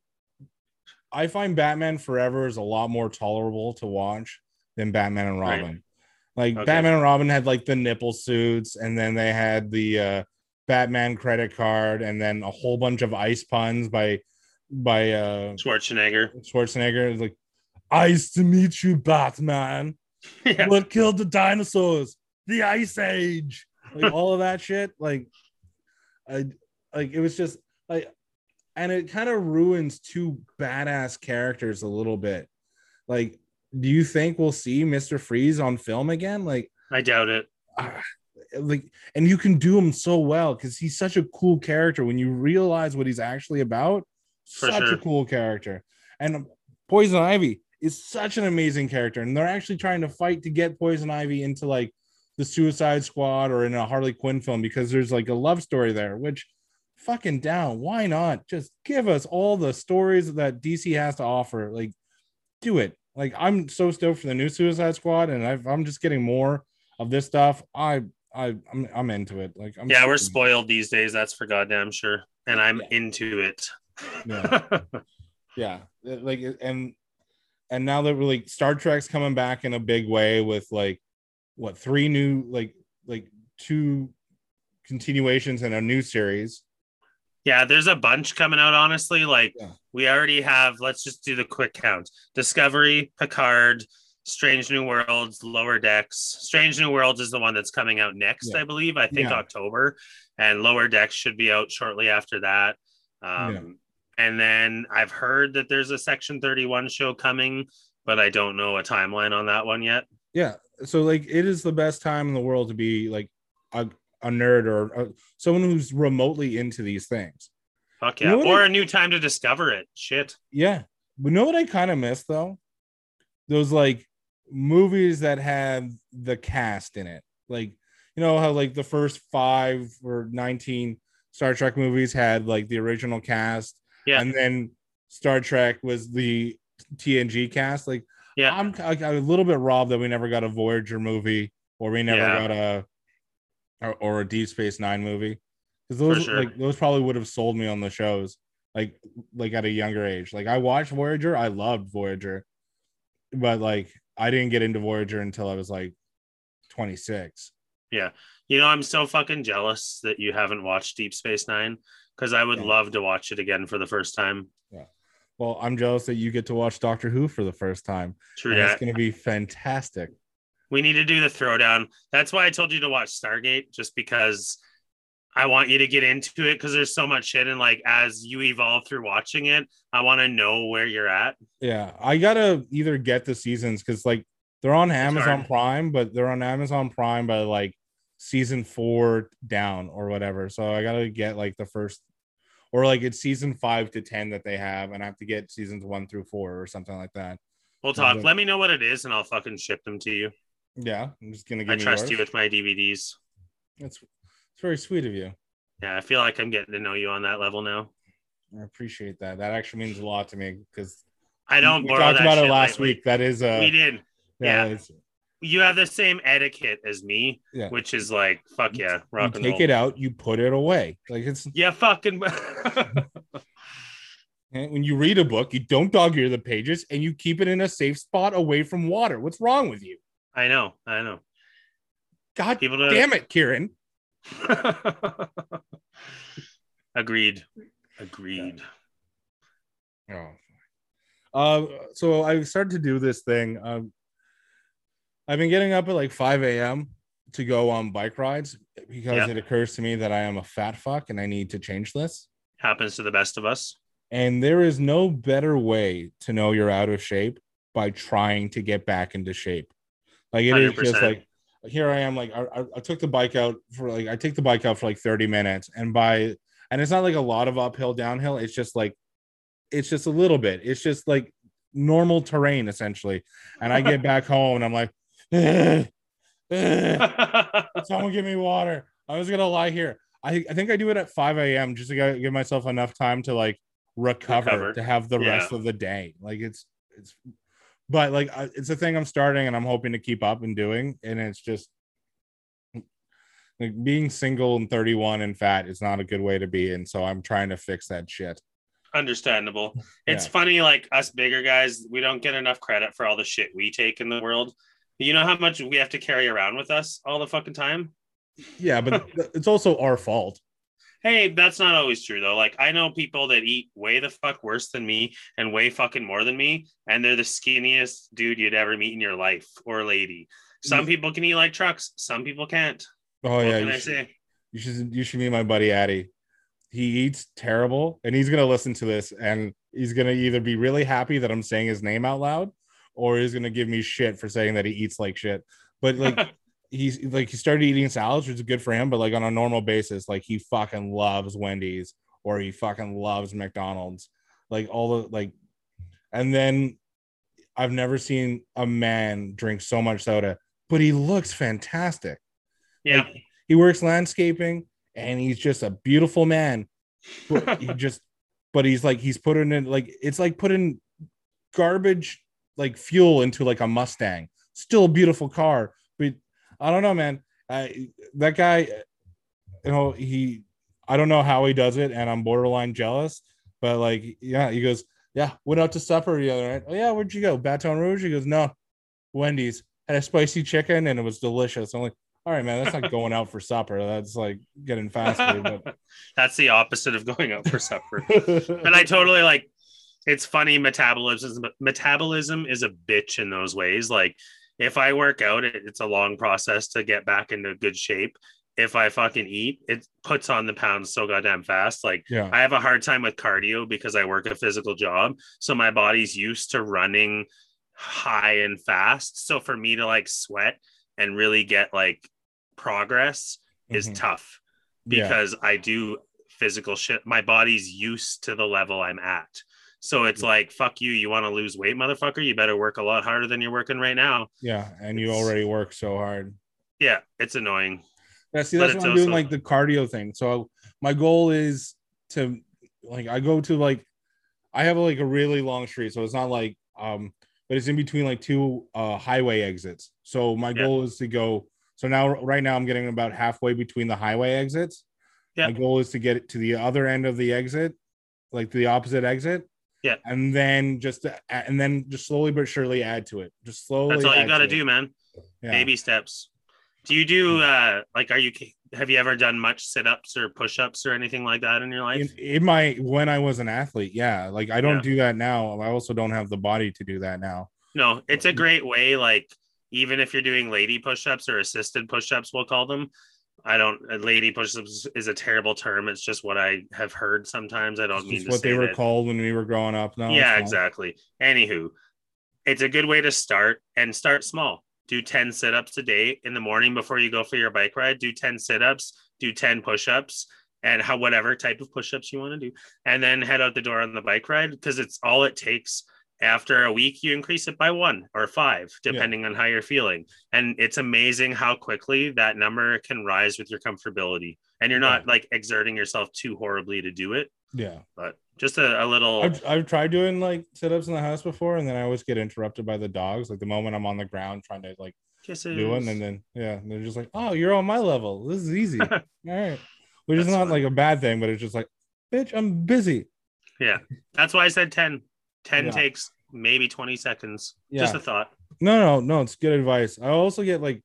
I find Batman Forever is a lot more tolerable to watch than Batman and
Right.
Robin. Like
Okay.
Batman and Robin had like the nipple suits and then they had the uh Batman credit card and then a whole bunch of ice puns by by uh
Schwarzenegger.
Schwarzenegger like ice to meet you Batman.
yeah.
What killed the dinosaurs? The ice age. Like all of that shit. Like I like it was just like and it kind of ruins two badass characters a little bit. Like, do you think we'll see Mr. Freeze on film again? Like,
I doubt it.
ah, like, and you can do him so well because he's such a cool character when you realize what he's actually about.
For
such
sure.
a cool character, and Poison Ivy is such an amazing character, and they're actually trying to fight to get Poison Ivy into like the Suicide Squad or in a Harley Quinn film because there's like a love story there, which fucking down. Why not just give us all the stories that DC has to offer? Like, do it. Like, I'm so stoked for the new Suicide Squad, and I've, I'm just getting more of this stuff. I, I, I'm, I'm into it. Like, I'm
yeah, we're spoiled these days. That's for goddamn sure. And I'm
Yeah.
into it.
Yeah. yeah like and and now that we're like star trek's coming back in a big way with like what three new like like two continuations and a new series
Yeah, there's a bunch coming out, honestly. Like,
Yeah.
we already have, let's just do the quick count Discovery, Picard, Strange New Worlds, Lower Decks. Strange New Worlds is the one that's coming out next,
Yeah.
I believe. I think
Yeah.
October. And Lower Decks should be out shortly after that. Um,
Yeah.
And then I've heard that there's a Section 31 show coming, but I don't know a timeline on that one yet.
yeah so like it is the best time in the world to be like a, a nerd or a, someone who's remotely into these things
Fuck
You
yeah.
know
or
I-
a new time to discover it. Shit.
Yeah. But know what I kind of miss though? Those like movies that have the cast in it. Like, you know how like the first five or 19 Star Trek movies had like the original cast.
Yeah.
And then Star Trek was the TNG cast. Like,
Yeah.
I'm, I'm a little bit robbed that we never got a Voyager movie or we never
Yeah.
got a or, or a Deep Space Nine movie. Because those
sure.
like those probably would have sold me on the shows like like at a younger age. Like I watched Voyager, I loved Voyager, but like I didn't get into Voyager until I was like 26. Yeah.
You know, I'm so fucking jealous that you haven't watched Deep Space Nine because I would
Yeah.
love to watch it again for the first time. Yeah.
Well, I'm jealous that you get to watch Doctor Who for the first time.
True
And
that.
it's going to be fantastic.
We need to do the throwdown. That's why I told you to watch Stargate, just because I want you to get into it because there's so much shit. And like as you evolve through watching it, I want to know where you're at.
Yeah, I gotta either get the seasons because like they're on Amazon. Prime, but they're on Amazon Prime by like season four down or whatever. So I gotta get like the first, or like it's season five to ten that they have, and I have to get seasons one through four or something like that.
We'll talk. Let me know what it is and I'll fucking ship them to you.
Yeah, I'm just gonna give
I trust
yours.
you with my DVDs.
It's it's very sweet of you.
Yeah, I feel like I'm getting to know you on that level now.
I appreciate that. That actually means a lot to me because
I don't
we talked about it last
lightly.
week. That is uh
We did.
yeah,
yeah. You have the same etiquette as me,
Yeah.
which is like fuck yeah,
you
and
take
roll.
it out, you put it away. Like it's
Yeah, fucking.
And when you read a book, you don't dog ear the pages and you keep it in a safe spot away from water. What's wrong with you?
I know, I know.
God
People don't-
damn it, Kieran.
Agreed. Agreed.
Oh. Uh, so I started to do this thing. Um, I've been getting up at like 5 a.m. to go on bike rides because
Yeah.
it occurs to me that I am a fat fuck and I need to change this.
Happens to the best of us.
And there is no better way to know you're out of shape by trying to get back into shape. Like it is just
100%.
like here I am. Like I, I- I took the bike out for like I take the bike out for like 30 minutes, and by and it's not like a lot of uphill downhill. It's just like it's just a little bit. It's just like normal terrain essentially. And I get back home and I'm like, "Ugh, ugh, someone give me water. I was gonna lie here. I, I think I do it at 5 a.m. just to give myself enough time to like recover,
Recover.
to have the
Yeah.
rest of the day. Like it's it's but like it's a thing I'm starting and I'm hoping to keep up and doing. And it's just like being single and 31 and fat is not a good way to be. And so I'm trying to fix that shit.
Understandable. It's
Yeah.
funny, like us bigger guys, we don't get enough credit for all the shit we take in the world. You know how much we have to carry around with us all the fucking time?
Yeah, but it's also our fault.
Hey, that's not always true though. Like I know people that eat way the fuck worse than me and way fucking more than me, and they're the skinniest dude you'd ever meet in your life or lady. Some mm. people can eat like trucks, some people can't.
Oh
what
yeah,
can
you
I
should,
say?
you should you should meet my buddy Addy. He eats terrible, and he's gonna listen to this, and he's gonna either be really happy that I'm saying his name out loud, or he's gonna give me shit for saying that he eats like shit. But like he's like he started eating salads, which is good for him. But like on a normal basis, like he fucking loves Wendy's or he fucking loves McDonald's. Like all the like, and then I've never seen a man drink so much soda, but he looks fantastic.
yeah.
Like, he works landscaping and he's just a beautiful man. But he just, but he's like he's putting in like it's like putting garbage like fuel into like a Mustang. Still a beautiful car, but I don't know, man. I that guy, you know, he I don't know how he does it, and I'm borderline jealous. But like, yeah, he goes, yeah, went out to supper the other night. Oh yeah, where'd you go? Baton Rouge. He goes, no, Wendy's had a spicy chicken and it was delicious. I'm like, all right, man, that's not going out for supper. That's like getting fast food. But
That's the opposite of going out for supper. but I totally like it's funny metabolism metabolism is a bitch in those ways like if I work out it, it's a long process to get back into good shape if I fucking eat it puts on the pounds so goddamn fast like
yeah,
I have a hard time with cardio because I work a physical job so my body's used to running high and fast so for me to like sweat and really get like progress is
Mhm.
tough
Yeah.
because I do physical shit. My body's used to the level I'm at. So it's
Yeah.
like, fuck you. You want to lose weight, motherfucker? You better work a lot harder than you're working right now.
yeah, and you
It's-
already work so hard.
Yeah, it's annoying.
Yeah, see, that's why I'm doing
also-
like the cardio thing. So my goal is to like I go to like I have like a really long street, so it's not like um, but it's in between like two uh highway exits. So my
Yeah.
goal is to go. So now right now I'm getting about halfway between the highway exits.
Yeah.
My goal is to get it to the other end of the exit, like the opposite exit.
Yeah.
And then just and then just slowly but surely add to it. Just slowly.
That's all you got to
to it.
do, man.
Yeah.
Baby steps. Do you do, uh, like, are you, have you ever done much sit ups or push ups or anything like that in your life?
in, in my when I was an athlete, yeah. Like I don't
Yeah.
do that now. I also don't have the body to do that now.
No, it's a great way. Like, even if you're doing lady push ups or assisted push ups, we'll call them. I don't, lady push ups is a terrible term. It's just what I have heard sometimes. I don't
It's
mean
what they were
that-
called when we were growing up. No,
yeah, exactly. Anywho, it's a good way to start and start small. Do 10 sit ups a day in the morning before you go for your bike ride. Do 10 sit ups, do 10 push ups, and how whatever type of push ups you want to do. And then head out the door on the bike ride because it's all it takes. After a week, you increase it by one or five, depending on how you're feeling. And it's amazing how quickly that number can rise with your comfortability. And you're not like exerting yourself too horribly to do it,
Yeah,
but just a, a little.
I've I've tried doing like sit ups in the house before, and then I always get interrupted by the dogs. Like the moment I'm on the ground trying to like
kisses.
do it, and then yeah, they're just like, "Oh, you're on my level. This is easy." All right, which is not
fine.
like a bad thing, but it's just like, bitch, I'm busy.
Yeah that's why I said 10. 10
Yeah.
takes maybe 20 seconds.
Yeah.
Just a thought.
No, no, no, it's good advice. I also get like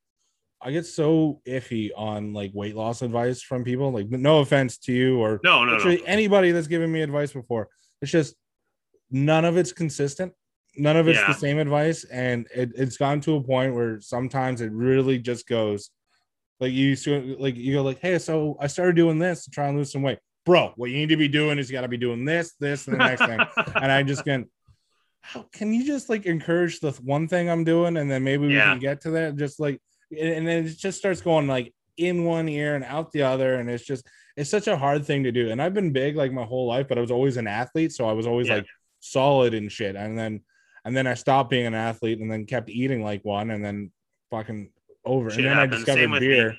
I get so iffy on like weight loss advice from people. Like, no offense to you or
No, no, no.
anybody that's given me advice before. It's just none of it's consistent. None of it's
Yeah.
the same advice, and it, it's gone to a point where sometimes it really just goes like you used to like you go like, hey, so I started doing this to try and lose some weight, bro. What you need to be doing is you got to be doing this, this, and the next thing and I'm just can how can you just like encourage the one thing I'm doing and then maybe we
Yeah.
can get to that just like and then it just starts going like in one ear and out the other and it's just it's such a hard thing to do and I've been big like my whole life but I was always an athlete so I was always
Yeah.
like solid and shit and then and then I stopped being an athlete, and then kept eating like one, and then fucking over,
Shit
and then I
happens.
Discovered beer,
me.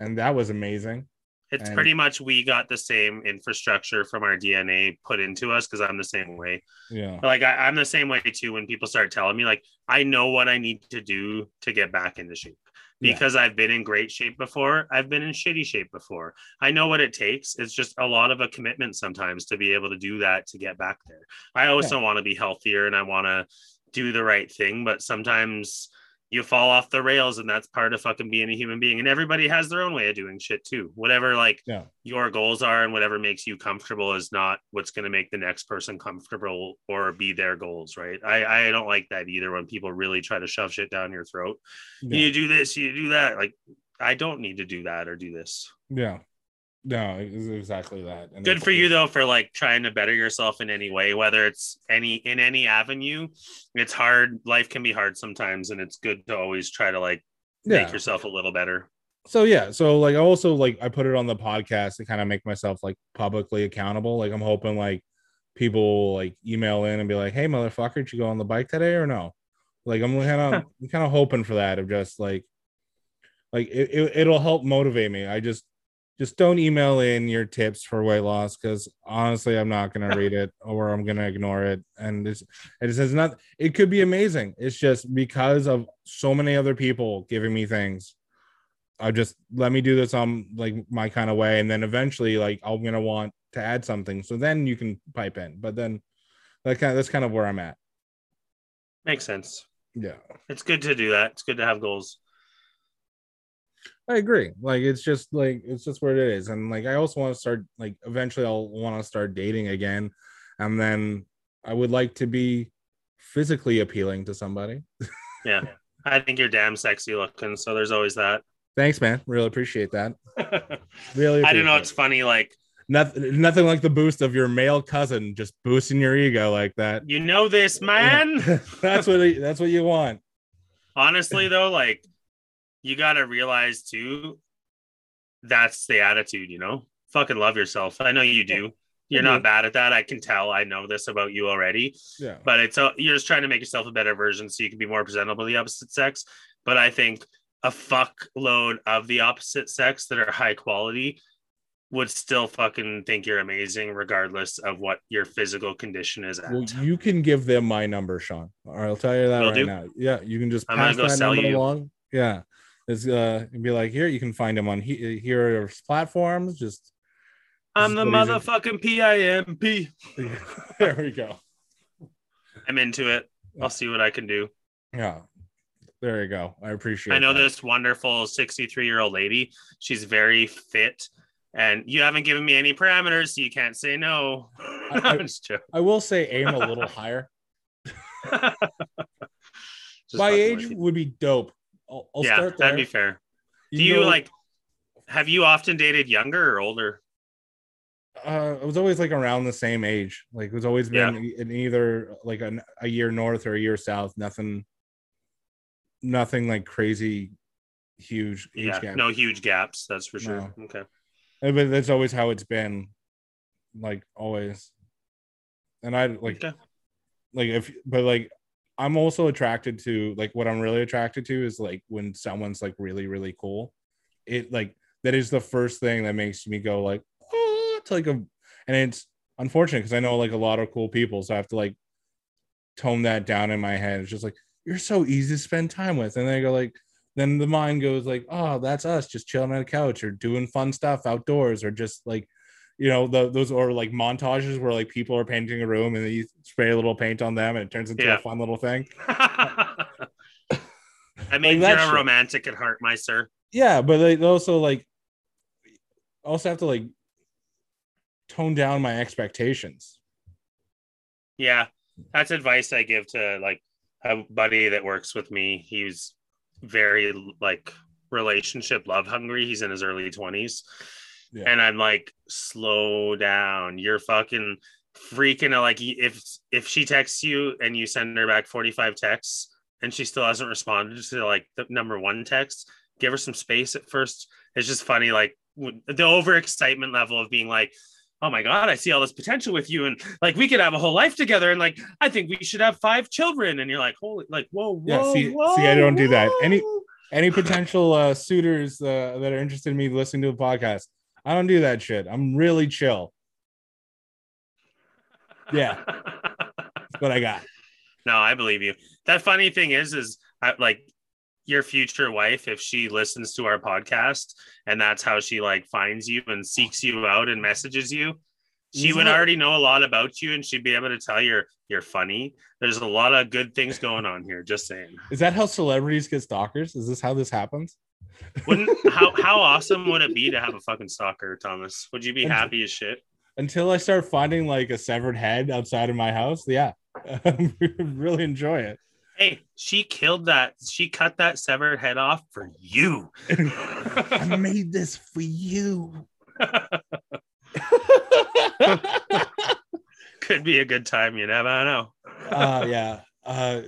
and that was amazing.
It's
And-
pretty much we got the same infrastructure from our DNA put into us because I'm the same way.
Yeah,
Like I, I'm the same way too. When people start telling me, like, I know what I need to do to get back into shape
Yeah.
because I've been in great shape before. I've been in shitty shape before. I know what it takes. It's just a lot of a commitment sometimes to be able to do that to get back there. I also want to be healthier and I want to do the right thing, but sometimes you fall off the rails and that's part of fucking being a human being and everybody has their own way of doing shit too whatever like
Yeah.
your goals are and whatever makes you comfortable is not what's going to make the next person comfortable or be their goals right i i don't like that either when people really try to shove shit down your throat
yeah.
you do this you do that like i don't need to do that or do this
yeah. No, exactly that. And
good for you though for like trying to better yourself in any way whether it's any in any avenue. It's hard. Life can be hard sometimes and it's good to always try to like
Yeah.
make yourself a little better.
So yeah. So like i also like i put it on the podcast to kind of make myself like publicly accountable. Like i'm hoping like people like email in and be like hey motherfucker did you go on the bike today or no? Like i'm kind of i'm kind of hoping for that of just like like it, it, it'll help motivate me. I just just don't email in your tips for weight loss because honestly i'm not going to read it or i'm going to ignore it. And it's it says not it could be amazing. It's just because of so many other people giving me things. I just let me do this on like my kind of way, and then eventually, like I'm gonna want to add something. So then you can pipe in, but then that kind of that's kind of where I'm at.
makes sense.
Yeah,
it's good to do that. It's good to have goals
I agree. Like it's just like it's just what it is, and like I also want to start like eventually I'll want to start dating again, and then I would like to be physically appealing to somebody.
yeah i think you're damn sexy looking so there's always that
Thanks, man. Really appreciate that. Really I
don't know
appreciate
it's funny like
nothing. Nothing like the boost of your male cousin just boosting your ego like that.
you know this man
that's what that's what you want.
honestly though like you got to realize too that's the attitude you know fucking love yourself i know you do you're not
mm-hmm.
bad at that i can tell i know this about you already
Yeah.
but it's a, you're just trying to make yourself a better version so you can be more presentable to the opposite sex but i think a fuck load of the opposite sex that are high quality would still fucking think you're amazing regardless of what your physical condition is at
Well, you can give them my number, Sean. All right, I'll tell you that
Will
right
do.
now. Yeah, you can just
I'm gonna
pass
go
that
sell
number
you.
along. Yeah, it's uh, be like, here you can find them on he- here are platforms. Just
i'm the
This is what he's
motherfucking pimp
there we go.
i'm into it i'll see what i can do
Yeah, there you go. I appreciate.
I know
that.
this wonderful 63 year old lady. She's very fit, and you haven't given me any parameters, so you can't say no.
I- I-
I'm just joking.
I will say, aim a little higher.
Just
My age would be dope. I'll, I'll
yeah,
start there.
that'd be fair. Do you
know,
like? Have you often dated younger or older?
uh, it was always like around the same age. Like it was always been e- in either like an, a year north or a year south. Nothing, nothing like crazy, huge age
yeah,
gap.
no huge gaps. That's for sure.
No.
Okay.
Uh, but that's always how it's been, like always. And I like
okay.
like if but like I'm also attracted to like what I'm really attracted to is like when someone's like really really cool. It like that is the first thing that makes me go like oh to like a and it's unfortunate because I know like a lot of cool people so I have to like tone that down in my head. It's just like you're so easy to spend time with and then go like then the mind goes like oh that's us just chilling on a couch or doing fun stuff outdoors or just like you know the, those or like montages where like people are painting a room and then you spray a little paint on them and it turns into
Yeah.
a fun little thing
I mean,
that
you're a romantic at heart, my sir.
yeah but they also like also have to like tone down my expectations
Yeah, that's advice I give to like a buddy that works with me. He's very like relationship love hungry. He's in his early 20s.
Yeah.
And I'm like, slow down. You're fucking freaking out. Like if if she texts you and you send her back 45 texts and she still hasn't responded to like the number one text, give her some space at first. It's just funny, like the overexcitement level of being like, oh my god, I see all this potential with you, and like we could have a whole life together, and like I think we should have five children, and you're like, holy, like whoa, whoa,
Yeah, see-
whoa,
see, I don't do that. Any- Any potential uh, suitors uh, that are interested in me listening to a podcast, I don't do that shit. I'm really chill. Yeah, that's what I got.
no, I believe you. That funny thing is, is I, like your future wife, if she listens to our podcast and that's how she like finds you and seeks you out and messages you, she
Isn't
would
it-
already know a lot about you and she'd be able to tell you're you're funny. There's a lot of good things going on here. Just saying.
Is that how celebrities get stalkers? Is this how this happens?
Wouldn't how how awesome would it be to have a fucking stalker, Thomas? Would you be happy as shit?
Until I start finding like a severed head outside of my house, yeah, really enjoy it.
Hey, she killed that. She cut that severed head off for you.
I made this for you.
Could be a good time. You never know.
uh yeah uh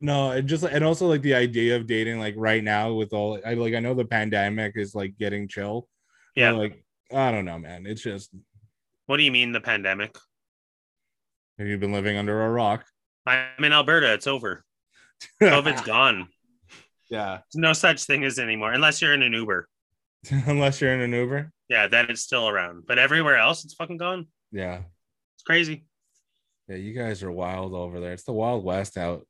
no it just and also like the idea of dating like right now with all i like i know the pandemic is like getting chill
Yeah.
like i don't know man it's just
What do you mean the pandemic?
have you been living under a rock
I'm in Alberta. It's over. COVID's gone.
yeah
There's no such thing as anymore, unless you're in an Uber.
unless you're in an uber
Yeah, then it's still around. But everywhere else, it's fucking gone.
yeah
It's crazy.
yeah you guys are wild over there it's the wild west out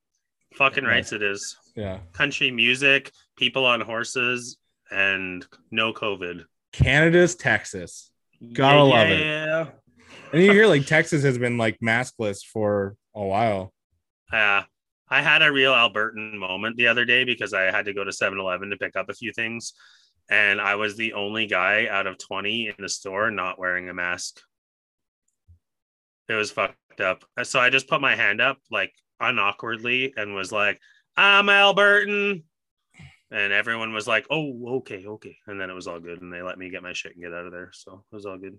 Fucking
Yeah.
rights it is.
yeah
Country music, people on horses, and no COVID.
canada's texas Gotta love it.
Yeah.
and you hear like texas has been like maskless for a while
Yeah. I had a real Albertan moment the other day because I had to go to 7 Eleven to pick up a few things. And I was the only guy out of 20 in the store not wearing a mask. It was fucked up. So I just put my hand up like unawkwardly and was like, I'm Albertan. And everyone was like, oh, okay, okay. And then it was all good. And they let me get my shit and get out of there. So it was all good.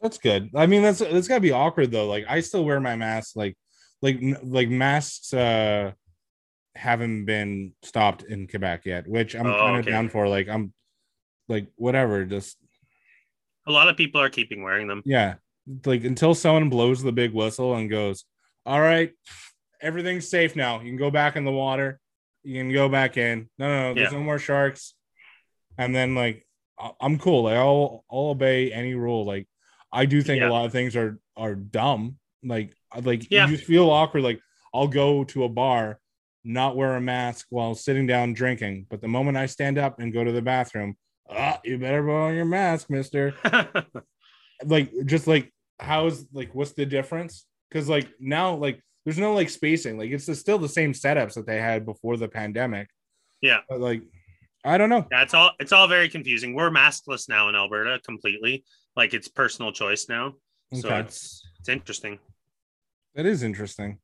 That's good. I mean, that's that's gotta be awkward though. Like, I still wear my mask. Like, like like masks uh haven't been stopped in Quebec yet, which I'm
Oh,
kind of
okay.
down for. Like, I'm like whatever. Just
A lot of people are keeping wearing them.
yeah, like until someone blows the big whistle and goes, "All right, everything's safe now. You can go back in the water. You can go back in. No, no, no there's
Yeah.
no more sharks." And then like I'm cool. Like I'll I'll obey any rule. Like I do think
Yeah.
a lot of things are are dumb. Like like
Yeah.
you just feel awkward. Like I'll go to a bar, not wear a mask while sitting down drinking, but the moment I stand up and go to the bathroom, ah, you better put on your mask, Mister like just like how's like what's the difference because like now like there's no like spacing like it's still the same setups that they had before the pandemic
Yeah.
but like i don't know
Yeah, it's all it's all very confusing. We're maskless now in Alberta completely. Like it's personal choice now. So it's it's interesting.
that is interesting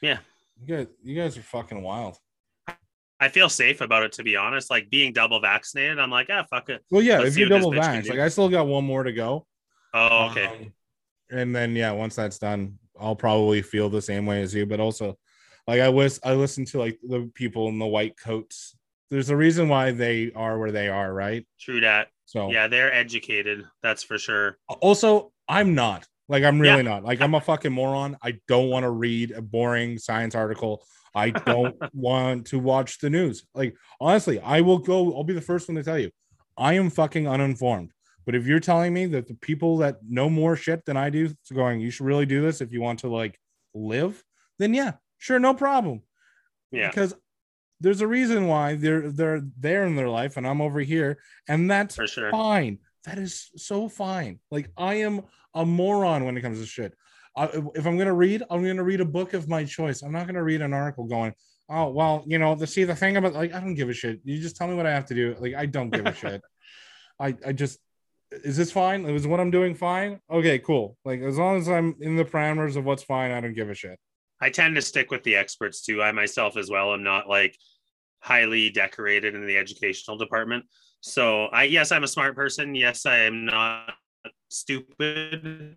Yeah.
you guys you guys are fucking wild
I feel safe about it to be honest. Like being double vaccinated, I'm like, ah, fuck it.
well yeah
Let's
if you're double
bitch can
vax
do.
like i still got one more to go
Oh, okay.
Um, and then yeah, once that's done, I'll probably feel the same way as you. But also, like I was, I listen to like the people in the white coats. There's a reason why they are where they are, right?
True that.
So
Yeah, they're educated. That's for sure.
also, I'm not. Like I'm really
Yeah.
not. Like I'm a fucking moron. I don't want to read a boring science article. I don't want to watch the news. Like honestly, I will go. I'll be the first one to tell you, I am fucking uninformed. But if you're telling me that the people that know more shit than I do, is going, you should really do this if you want to like live, then yeah, sure, no problem.
Yeah.
Because there's a reason why they're they're there in their life and I'm over here, and that's
For sure.
fine. That is so fine. Like I am a moron when it comes to shit. I, if I'm gonna read, I'm gonna read a book of my choice. I'm not gonna read an article going, oh well, you know, the see the thing about like I don't give a shit. You just tell me what I have to do. Like I don't give a shit. I I just is this fine? Is what I'm doing fine? Okay, cool. Like as long as I'm in the parameters of what's fine, I don't give a shit.
I tend to stick with the experts too. I myself as well I'm not like highly decorated in the educational department. So I yes, I'm a smart person. Yes, I am not stupid.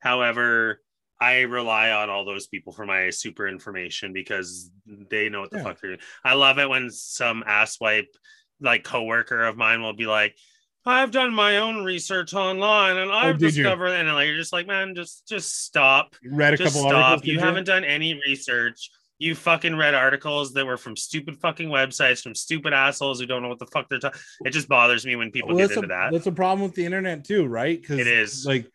However, I rely on all those people for my super information because they know what the
Yeah.
fuck they're doing. I love it when some asswipe like coworker of mine will be like, I've done my own research online and oh, I've
Oh, did you?
discovered and like you're just like, man, just just stop.
Read a
Just
couple
stop.
articles.
You haven't done any research. You fucking read articles that were from stupid fucking websites from stupid assholes who don't know what the fuck they're talking. It just bothers me when people
Well,
get into
a,
that.
That's a problem with the internet too, right? Because
It is.
like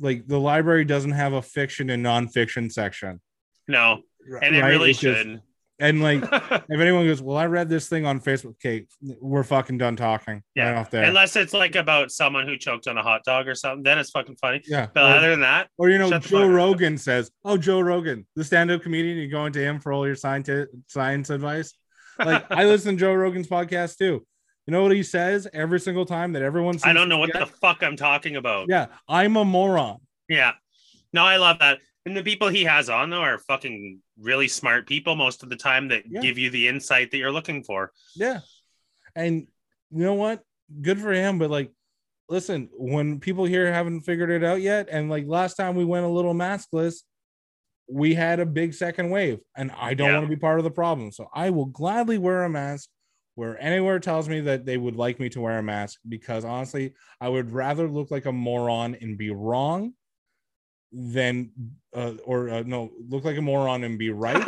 like the library doesn't have a fiction and nonfiction section,
No, and it
right?
really
It's just-
should.
And like if anyone goes, well, I read this thing on Facebook. Okay, we're fucking done talking.
Yeah.
right off there.
Unless it's like about someone who choked on a hot dog or something, then it's fucking funny.
yeah,
But
or,
other than that,
or, you know, Joe
fuck up.
Rogan says, "Oh, Joe Rogan, the stand-up comedian. You go into him for all your science science advice." Like I listen to Joe Rogan's podcast too. You know what he says every single time that everyone.
I don't know what
forget?
the fuck I'm talking about.
Yeah, I'm a moron.
Yeah. No, I love that. And the people he has on though are fucking really smart people most of the time that
Yeah.
give you the insight that you're looking for.
Yeah. And you know what? Good for him. But like, listen, when people here haven't figured it out yet, and like last time we went a little maskless, we had a big second wave, and I don't
Yeah.
want to be part of the problem. So I will gladly wear a mask where anywhere tells me that they would like me to wear a mask because honestly, I would rather look like a moron and be wrong than, uh, or uh, no, look like a moron and be right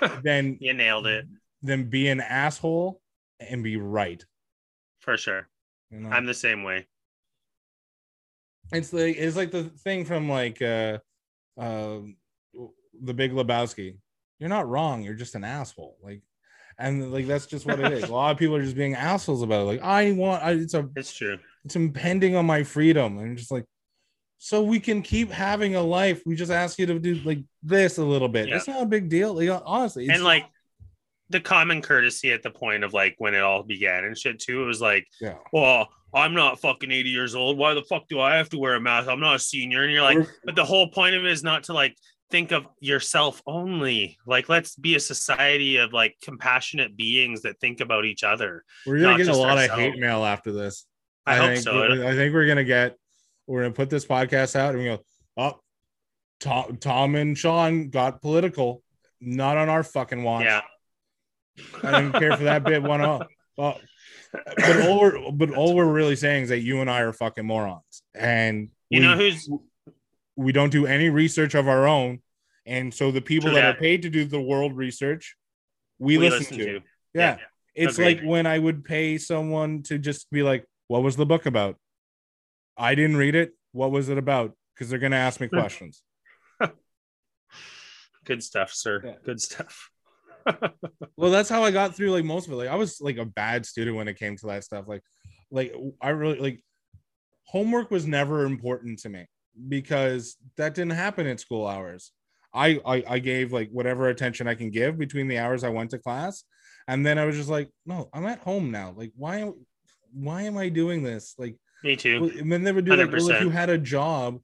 then
you nailed it
Then be an asshole and be right.
for sure.
You know?
I'm the same way.
it's like it's like the thing from like uh um the big Lebowski. You're not wrong, you're just an asshole. Like and like that's just what it is. A lot of people are just being assholes about it. Like I want I, it's a
It's true.
it's impending on my freedom. And just like so we can keep having a life. We just ask you to do like this a little bit.
Yeah.
It's not a big deal. Like honestly, it's,
and like the common courtesy at the point of like when it all began and shit too. It was like,
yeah.
well, I'm not fucking 80 years old. Why the fuck do I have to wear a mask? I'm not a senior. And you're like, but the whole point of it is not to like think of yourself only. Like, let's be a society of like compassionate beings that think about each other.
We're gonna get a lot of hate mail after this.
I, hope
think,
so.
I think we're gonna get. We're gonna put this podcast out and we go. Oh, Tom, Tom and Sean got political. Not on our fucking watch.
yeah.
I didn't care for that bit one off. Well, but all we're but all we're really saying is that you and I are fucking morons, and
You
we,
know who's
we don't do any research of our own, and so the people
True
that are paid to do the world research, we,
we
listen, to. Yeah. It's
Agreed.
like when I would pay someone to just be like, "What was the book about?" I didn't read it. What was it about? Because they're gonna ask me questions.
Good stuff, sir.
Yeah.
Good stuff.
well, that's how I got through like most of it. Like I was like a bad student when it came to that stuff. Like, like I really like homework was never important to me because that didn't happen at school hours. I, I I gave like whatever attention I can give between the hours I went to class, and then I was just like, no, I'm at home now. Like, why why am I doing this? Like.
Me too.
And then they would do like, well, if you had a job,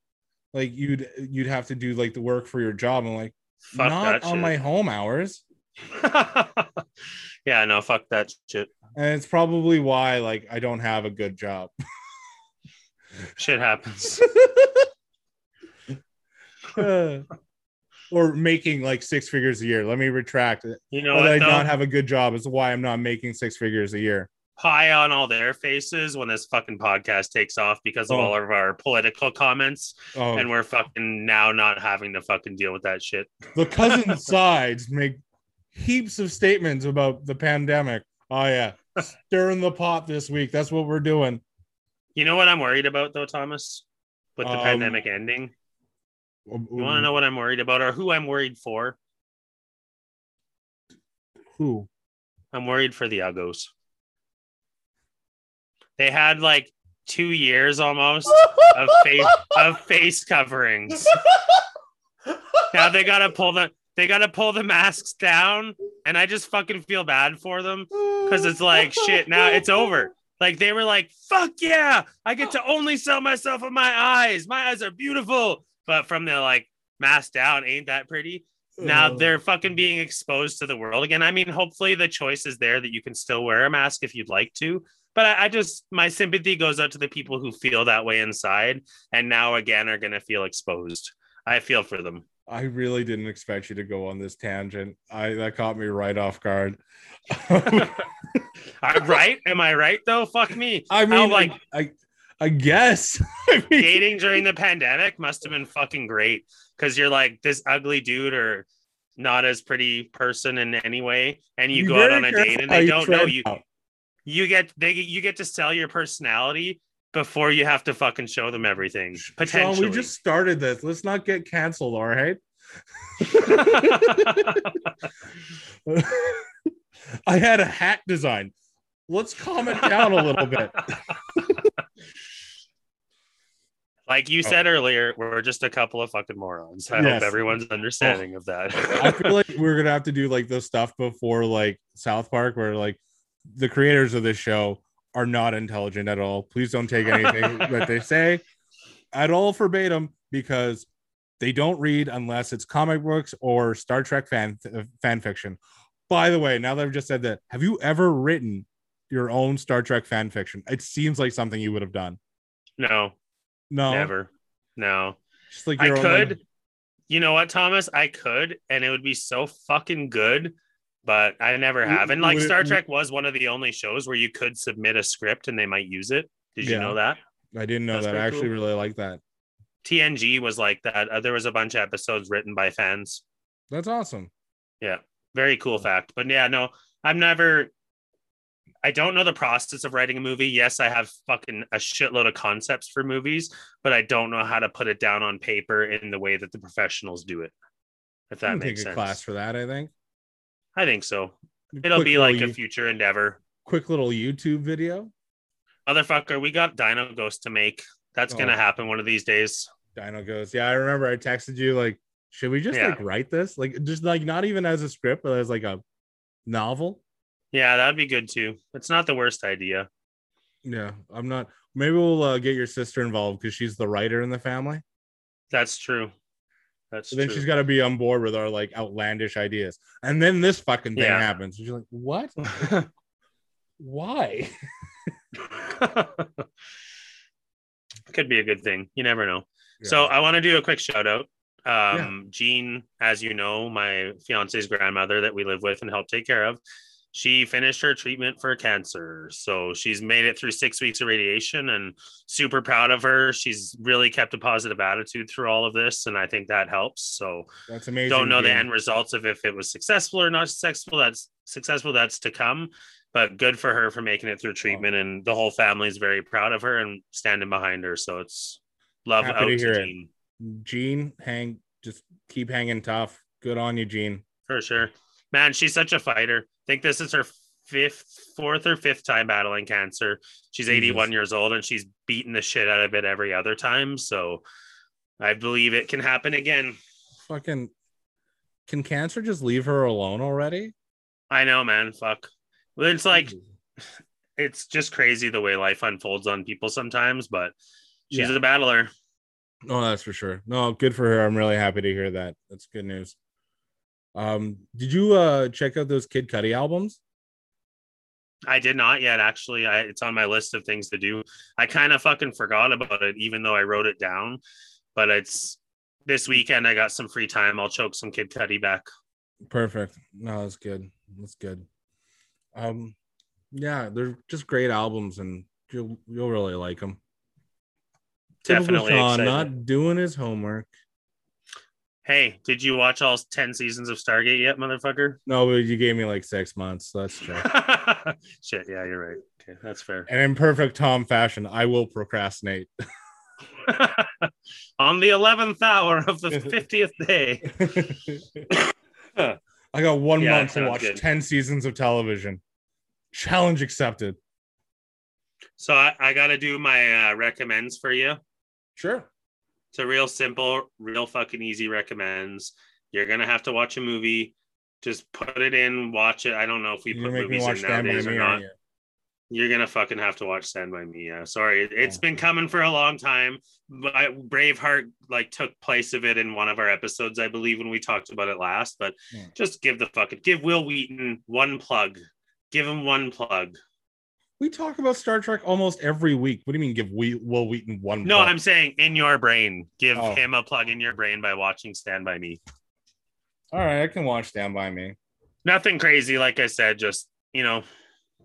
like you'd you'd have to do like the work for your job. I'm like,
Fuck
not on
shit.
my home hours.
yeah, no, fuck that shit.
And it's probably why like I don't have a good job.
Shit happens.
Uh, or making like six figures a year. Let me retract it.
You know what?
I
Though?
not have a good job is why I'm not making six figures a year.
Pie on all their faces when this fucking podcast takes off because of
Oh.
all of our political comments,
Oh,
and we're fucking now not having to fucking deal with that shit.
the cousin sides make heaps of statements about the pandemic. Oh yeah, stirring the pot this week. That's what we're doing.
You know what I'm worried about though, Thomas? With the
Um,
pandemic ending, you want to know what I'm worried about, or who I'm worried for?
who?
I'm worried for the Uggos. They had like two years almost of face of face coverings. Now they gotta pull the they gotta pull the masks down, and I just fucking feel bad for them because it's like shit. Now it's over. Like they were like, "Fuck yeah, I get to only sell myself with my eyes. My eyes are beautiful." But from the like mask down, ain't that pretty? Now they're fucking being exposed to the world again. I mean, hopefully the choice is there that you can still wear a mask if you'd like to. But I, I just my sympathy goes out to the people who feel that way inside, and now again are gonna feel exposed. I feel for them.
I really didn't expect you to go on this tangent. I that caught me right off guard.
I'm right? Am I right though? Fuck me.
I mean,
How,
like, I, I guess. I mean,
dating during the pandemic must have been fucking great because you're like this ugly dude or not as pretty person in any way, and you
be
go out on a date and they
you
don't know you.
out.
You get they you get to sell your personality before you have to fucking show them everything. Potentially,
Sean, we just started this. Let's not get canceled, all right? I had a hat design. Let's calm it down a little bit.
like you
Oh.
said earlier, we're just a couple of fucking morons. I
Yes.
hope everyone's understanding of that.
I feel like we're gonna have to do like the stuff before like South Park, where like the creators of this show are not intelligent at all. Please don't take anything that they say at all verbatim because they don't read unless it's comic books or Star Trek fan uh, fan fiction. By the way, now that I've just said that, have you ever written your own Star Trek fan fiction? It seems like something you would have done.
no,
No,
never. No.
Just like
I
your own, like-
could. You know what, Thomas? I could, and it would be so fucking good, but I never have. And like Star Trek was one of the only shows where you could submit a script and they might use it. Did you
Yeah.
know that?
I didn't know
That's
that. I actually
cool.
really like that.
TNG was like that. Uh, there was a bunch of episodes written by fans.
That's awesome.
Yeah, very cool fact. But yeah, no, I'm never. I don't know the process of writing a movie. Yes, I have fucking a shitload of concepts for movies, but I don't know how to put it down on paper in the way that the professionals do it. If that makes
take a
sense.
class for that. I think
I think so. It'll
Quick
be like a future endeavor.
quick little YouTube video.
Motherfucker, we got Dino Ghost to make. That's
Oh.
gonna happen one of these days.
Dino Ghost. yeah, I remember I texted you like, should we just
Yeah.
like write this? Like just like not even as a script, but as like a novel.
Yeah, that'd be good too. It's not the worst idea.
Yeah, I'm not. Maybe we'll uh, get your sister involved because she's the writer in the family.
That's true. That's
So then
true.
she's got to be on board with our like outlandish ideas. And then this fucking thing
Yeah.
happens. And she's like, what? Why?
Could be a good thing. You never know. So I want to do a quick shout out. Um, Jean, as you know, my fiance's grandmother that we live with and help take care of, she finished her treatment for cancer. So she's made it through six weeks of radiation and super proud of her. She's really kept a positive attitude through all of this. And I think that helps. So
that's amazing.
don't know the end results of if it was successful or not successful. That's successful. That's to come. But good for her for making it through treatment, and the whole family is very proud of her and standing behind her. So it's love
Happy
out
to
to,
hear it.
Jean
Gene, hang, just keep hanging tough. Good on you, Gene.
for sure. Man, she's such a fighter. I think this is her fifth, fourth or fifth time battling cancer. She's
Jesus.
81 years old and she's beaten the shit out of it every other time. So I believe it can happen again.
Fucking, can cancer just leave her alone already?
I know, man. Fuck. Well, It's like it's just crazy the way life unfolds on people sometimes, but she's
Yeah.
a battler.
Oh, that's for sure. No, good for her. I'm really happy to hear that. That's good news. Um, did you uh check out those Kid Cudi albums?
I did not yet, actually. I, it's on my list of things to do. I kind of fucking forgot about it, even though I wrote it down. But it's this weekend. I got some free time. I'll choke some Kid Cudi back.
Perfect. No, that's good. That's good. Um, yeah, they're just great albums, and you'll you'll really like them.
Definitely
Sean not doing his homework.
Hey, did you watch all 10 seasons of Stargate yet, motherfucker?
No, but you gave me like six months. So that's true.
Shit, yeah, you're right. Okay, that's fair.
and in perfect Tom fashion, I will procrastinate.
On the 11th hour of the 50th day.
I got one
Yeah,
month to watch
good.
10 seasons of television. Challenge accepted.
So I, I got to do my uh, recommends for you.
Sure.
It's a real simple, real fucking easy recommends. You're gonna have to watch a movie. Just put it in, watch it. I don't know if we
You're
put
gonna make me
movies in nowadays or not.
you?
You're gonna fucking have to watch Stand by Me. Yeah, sorry, it's
Oh.
been coming for a long time. But Braveheart like took place of it in one of our episodes, I believe, when we talked about it last. But
Yeah.
just give the fucking give Wil Wheaton one plug. Give him one plug.
We talk about Star Trek almost every week. What do you mean give we Wil Wheaton one?
No,
plug?
I'm saying in your brain. Give
Oh.
him a plug in your brain by watching Stand by Me.
all right. I can watch Stand by Me.
Nothing crazy, like I said. Just you know,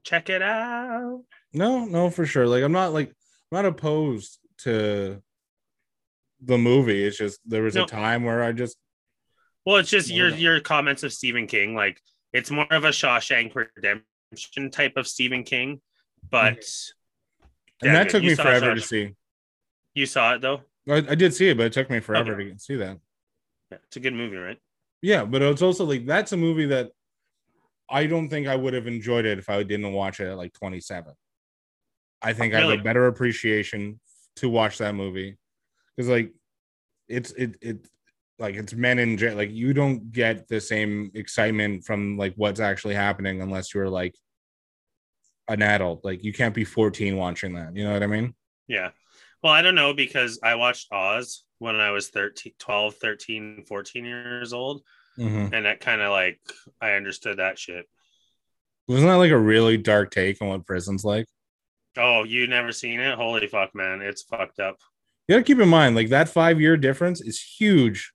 check it out.
No, no, for sure. Like I'm not like I'm not opposed to the movie. It's just there was
No.
a time where I just
Well, it's just your
Yeah.
your comments of Stephen King. Like it's more of a Shawshank Redemption type of Stephen King, but mm-hmm.
and that
Damn
took me
saw
forever to see.
you saw it though.
I, I did see it, but it took me forever
Okay.
to see that.
Yeah, it's a good movie, right?
Yeah, but it's also like that's a movie that I don't think I would have enjoyed it if I didn't watch it at like 27. I think I have a better appreciation to watch that movie because like it's it it like it's men in jail. Like you don't get the same excitement from like what's actually happening unless you're like an adult. Like you can't be 14 watching that. You know what I mean?
Yeah. Well, I don't know because I watched Oz when I was 13, 12, 13, 14 years old.
Mhm.
And that kind of like, I understood that shit.
Wasn't that like a really dark take on what prison's like?
Oh, you never seen it? Holy fuck, man. It's fucked up.
You gotta keep in mind, like that five year difference is huge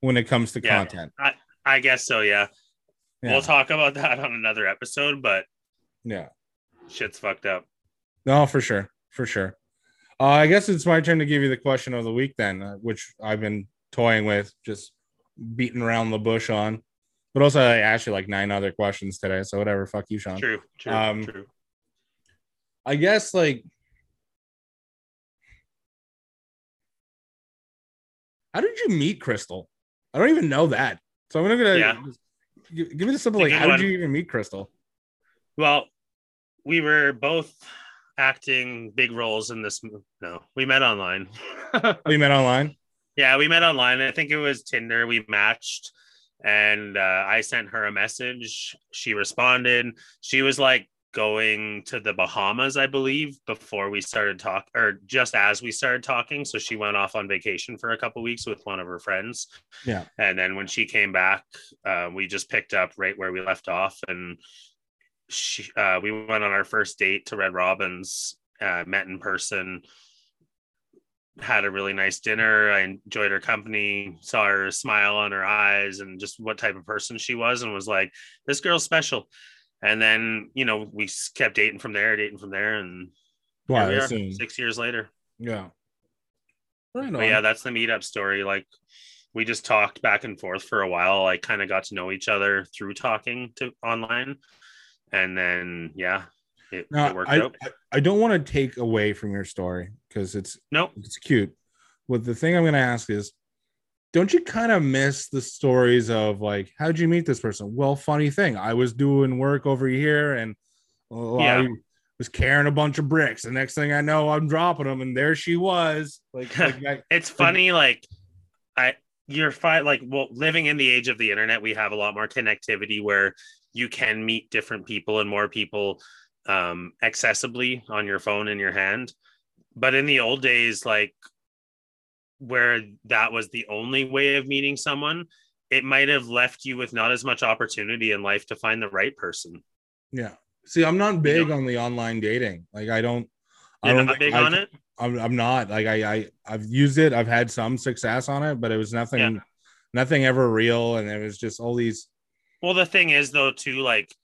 when it comes to
Yeah.
content.
I guess so, yeah.
Yeah.
We'll talk about that on another episode, but
yeah.
Shit's fucked up.
No, for sure. For sure. Uh, I guess it's my turn to give you the question of the week then, uh, which I've been toying with, just beating around the bush on. But also, I asked you like nine other questions today. So, whatever. Fuck you, Sean.
True, true,
Um,
true.
I guess like how did you meet Crystal? I don't even know that. So I'm gonna
Yeah.
give, give me the simple like how
good
did you even meet Crystal?
Well, we were both acting big roles in this. No, we met online.
we met online?
Yeah, we met online. I think it was Tinder. We matched and uh, I sent her a message. She responded. She was like going to the Bahamas, I believe, before we started talking or just as we started talking. So she went off on vacation for a couple weeks with one of her friends.
Yeah.
And then when she came back, uh, we just picked up right where we left off. And she, uh, we went on our first date to Red Robin's, uh, met in person had a really nice dinner. I enjoyed her company, saw her smile on her eyes, and just what type of person she was, and was like, "This girl's special." And then you know we kept dating from there, dating from there, and
Wow,
we are, six years later.
Yeah. Right
yeah, that's the meetup story. Like we just talked back and forth for a while. Like kind of got to know each other through talking to online, and then yeah, it,
Now,
it worked
I,
out.
I, I don't want to take away from your story because it's
Nope.
it's cute. But the thing I'm going to ask is, don't you kind of miss the stories of like, how'd you meet this person? Well, funny thing, I was doing work over here and well, I was carrying a bunch of bricks. The next thing I know, I'm dropping them, and there she was. Like, like that-
it's funny like i you're fine like well living in the age of the internet we have a lot more connectivity where you can meet different people and more people um accessibly on your phone in your hand but in the old days like where that was the only way of meeting someone it might have left you with not as much opportunity in life to find the right person
yeah. See, I'm not big
know?
on the online dating. Like, I don't. I
you're
don't
not big
I
on it
I'm, I'm not like I, I I've used it. I've had some success on it, but it was nothing,
Yeah.
nothing ever real, and it was just all these.
Well, the thing is, though, too, like,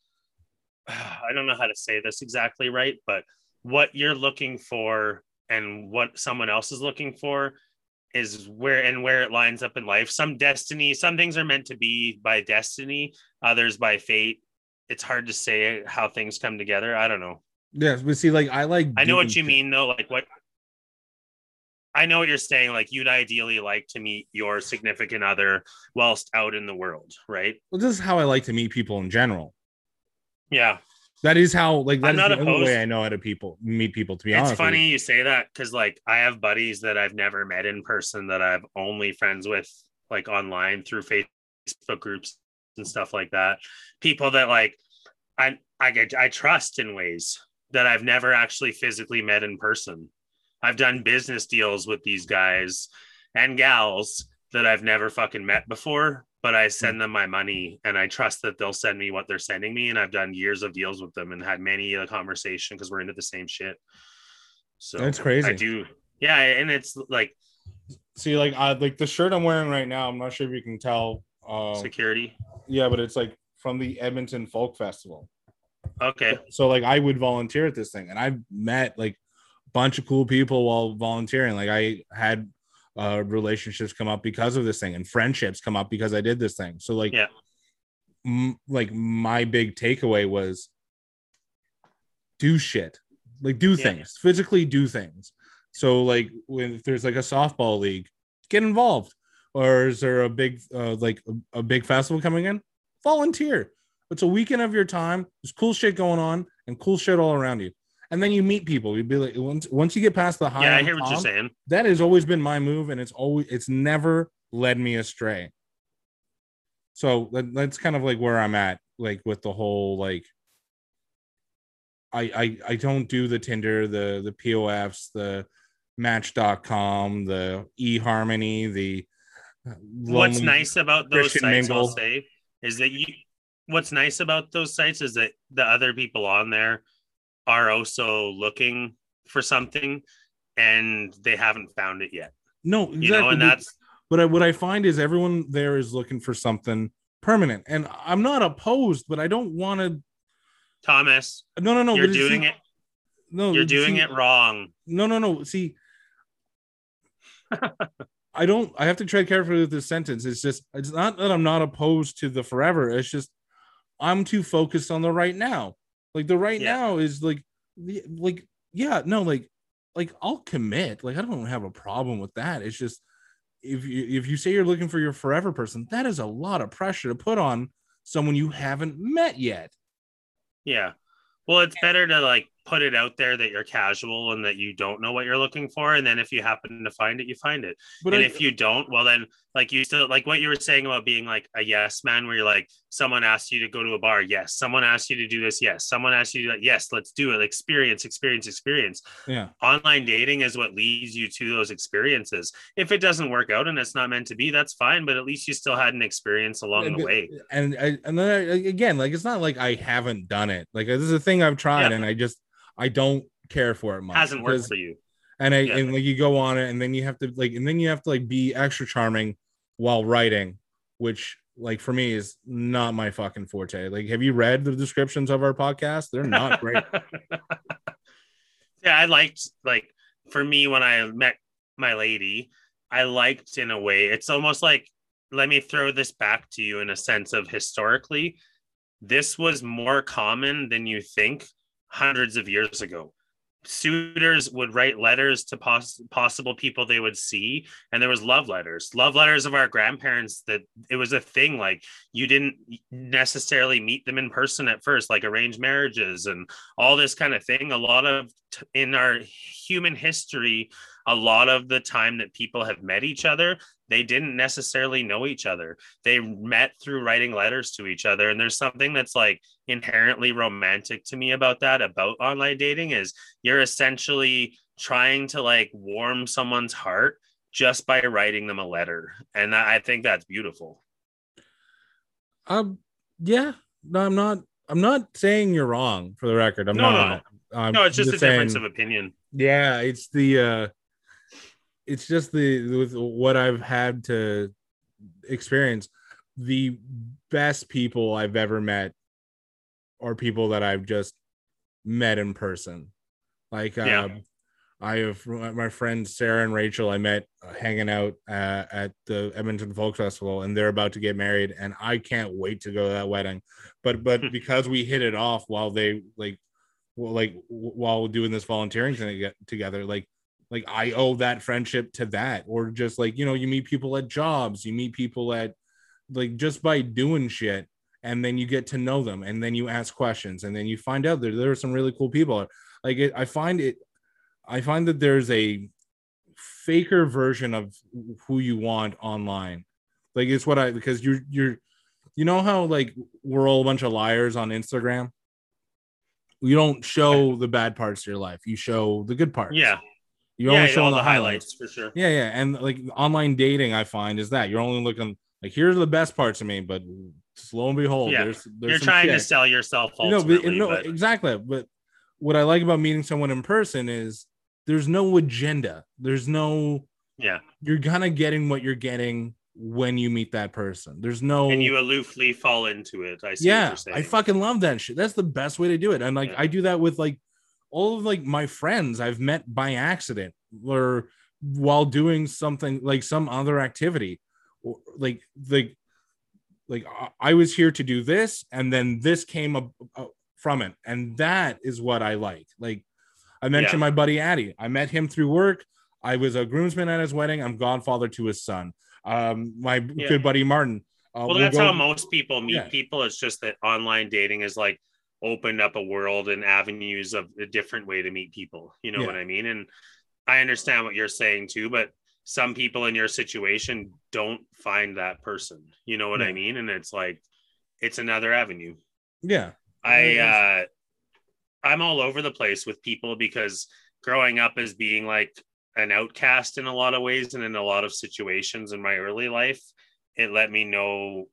I don't know how to say this exactly right, but what you're looking for and what someone else is looking for is where and where it lines up in life. Some destiny, some things are meant to be by destiny, others by fate. It's hard to say how things come together. I don't know.
Yes, but see, like I like.
I know what you mean, though. Like, what I know what you're saying. Like, you'd ideally like to meet your significant other whilst out in the world, right?
Well, this is how I like to meet people in general.
Yeah.
That is how, like, that's the only way I know how to people meet people. To be
it's
honest, with
funny
you.
you say that because like i have buddies that i've never met in person that i've only friends with like online through facebook groups and stuff like that people that like i i get i trust in ways that i've never actually physically met in person i've done business deals with these guys and gals that I've never fucking met before, but I send them my money and I trust that they'll send me what they're sending me. And I've done years of deals with them and had many a conversation because we're into the same shit. So
That's crazy.
I do. Yeah. And it's like
See, like I like the shirt I'm wearing right now. I'm not sure if you can tell. Um,
security.
yeah, but it's like from the Edmonton Folk Festival.
Okay.
So like I would volunteer at this thing, and I've met like bunch of cool people while volunteering. Like I had uh, relationships come up because of this thing, and friendships come up because I did this thing. So like,
Yeah.
m- like my big takeaway was do shit, like do
Yeah.
things, physically do things. So like when if there's like a softball league, get involved. Or is there a big uh, like a, a big festival coming in? Volunteer. It's a weekend of your time. There's cool shit going on and cool shit all around you. And then you meet people. You'd be like, once once you get past the high,
Yeah, I hear what you're saying.
that has always been my move, and it's always it's never led me astray. So that, that's kind of like where I'm at, like with the whole like. I I I don't do the Tinder, the the POFs, the Match.com, the eHarmony, the.
Uh,
what's
nice about those
Christian
sites
Mingle.
i'll say is that you what's nice about those sites is that the other people on there are also looking for something and they haven't found it yet
No, exactly.
you know and that's
but I, what I find is everyone there is looking for something permanent, and I'm not opposed, but I don't want to.
thomas
No, no, no.
you're doing
see-
it
No,
you're doing
see-
it wrong
No, no, no. See, I don't. I have to tread carefully with this sentence. It's just. It's not that I'm not opposed to the forever. It's just I'm too focused on the right now. Like the right
Yeah.
now is like, the- like yeah, no, like, like I'll commit. Like I don't have a problem with that. It's just if you if you say you're looking for your forever person, that is a lot of pressure to put on someone you haven't met yet.
yeah well it's better to like put it out there that you're casual and that you don't know what you're looking for and then if you happen to find it you find it
But
and
I,
if you don't, well, then like you still like what you were saying about being like a yes man, where you're like, someone asked you to go to a bar, yes. Someone asked you to do this, yes. Someone asked you to do that, yes. Let's do it. Experience, experience, experience.
yeah.
Online dating is what leads you to those experiences. If it doesn't work out and it's not meant to be, that's fine. But at least you still had an experience along the way.
and I, and then I, again, like it's not like I haven't done it. Like this is a thing I've tried,
Yeah.
and I just I don't care for it much.
Hasn't worked for you.
And I
Yeah.
and like you go on it, and then you have to like, and then you have to like be extra charming while writing, which like for me is not my fucking forte. Like, have you read the descriptions of our podcast? They're not great.
yeah, I liked like for me when I met my lady, I liked in a way. It's almost like let me throw this back to you in a sense of historically, this was more common than you think hundreds of years ago. Suitors would write letters to poss- possible people they would see, and there was love letters, love letters of our grandparents. That it was a thing. Like you didn't necessarily meet them in person at first, like arranged marriages and all this kind of thing. A lot of t- in our human history, a lot of the time that people have met each other, they didn't necessarily know each other. They met through writing letters to each other. And there's something that's like inherently romantic to me about that, about online dating, is you're essentially trying to like warm someone's heart just by writing them a letter. And I think that's beautiful.
Um, yeah, no, I'm not. I'm not saying you're wrong for the record. I'm
No, no,
not. I'm
No, it's just a difference of opinion.
yeah it's the uh it's just the with what i've had to experience the best people i've ever met are people that i've just met in person. Like
Yeah.
um i have my friends sarah and rachel i met uh, hanging out uh, at the edmonton folk festival and they're about to get married and i can't wait to go to that wedding. But but because we hit it off while they like well, like while doing this volunteering thing get together like like i owe that friendship to that or just like you know you meet people at jobs you meet people at like just by doing shit and then you get to know them and then you ask questions and then you find out that there are some really cool people. Like it, i find it i find that there's a faker version of who you want online. Like it's what i because you're you're you know how like we're all a bunch of liars on instagram? You don't show the bad parts of your life you show the good parts.
Yeah.
You're
yeah,
only showing
all
the, highlights.
highlights for sure.
Yeah, yeah. And like online dating, I find is that you're only looking like here's the best parts of me, but slow and behold,
Yeah.
there's there's
You're trying to sell yourself
no, but, no,
but-
exactly. But what I like about meeting someone in person is there's no agenda. There's no
yeah.
you're kind of getting what you're getting when you meet that person. There's no
And you aloofly fall into it. I see what
yeah,
you're saying.
I fucking love that shit. That's the best way to do it. And like
Yeah.
I do that with like all of like my friends I've met by accident or while doing something like some other activity. Or like like like I- was here to do this and then this came up, up from it. And that is what I like. Like I mentioned my buddy Addy. I met him through work. I was a groomsman at his wedding. I'm godfather to his son. Um, my
Yeah.
good buddy Martin. Uh,
well,
we'll
that's
go-
how most people meet
Yeah.
people. It's just that online dating is like opened up a world and avenues of a different way to meet people. You know
Yeah.
what I mean? And I understand what you're saying too, but some people in your situation don't find that person. You know what
Yeah.
I mean? And it's like it's another avenue.
Yeah.
I uh I'm all over the place with people because growing up as being like an outcast in a lot of ways and in a lot of situations in my early life, it let me know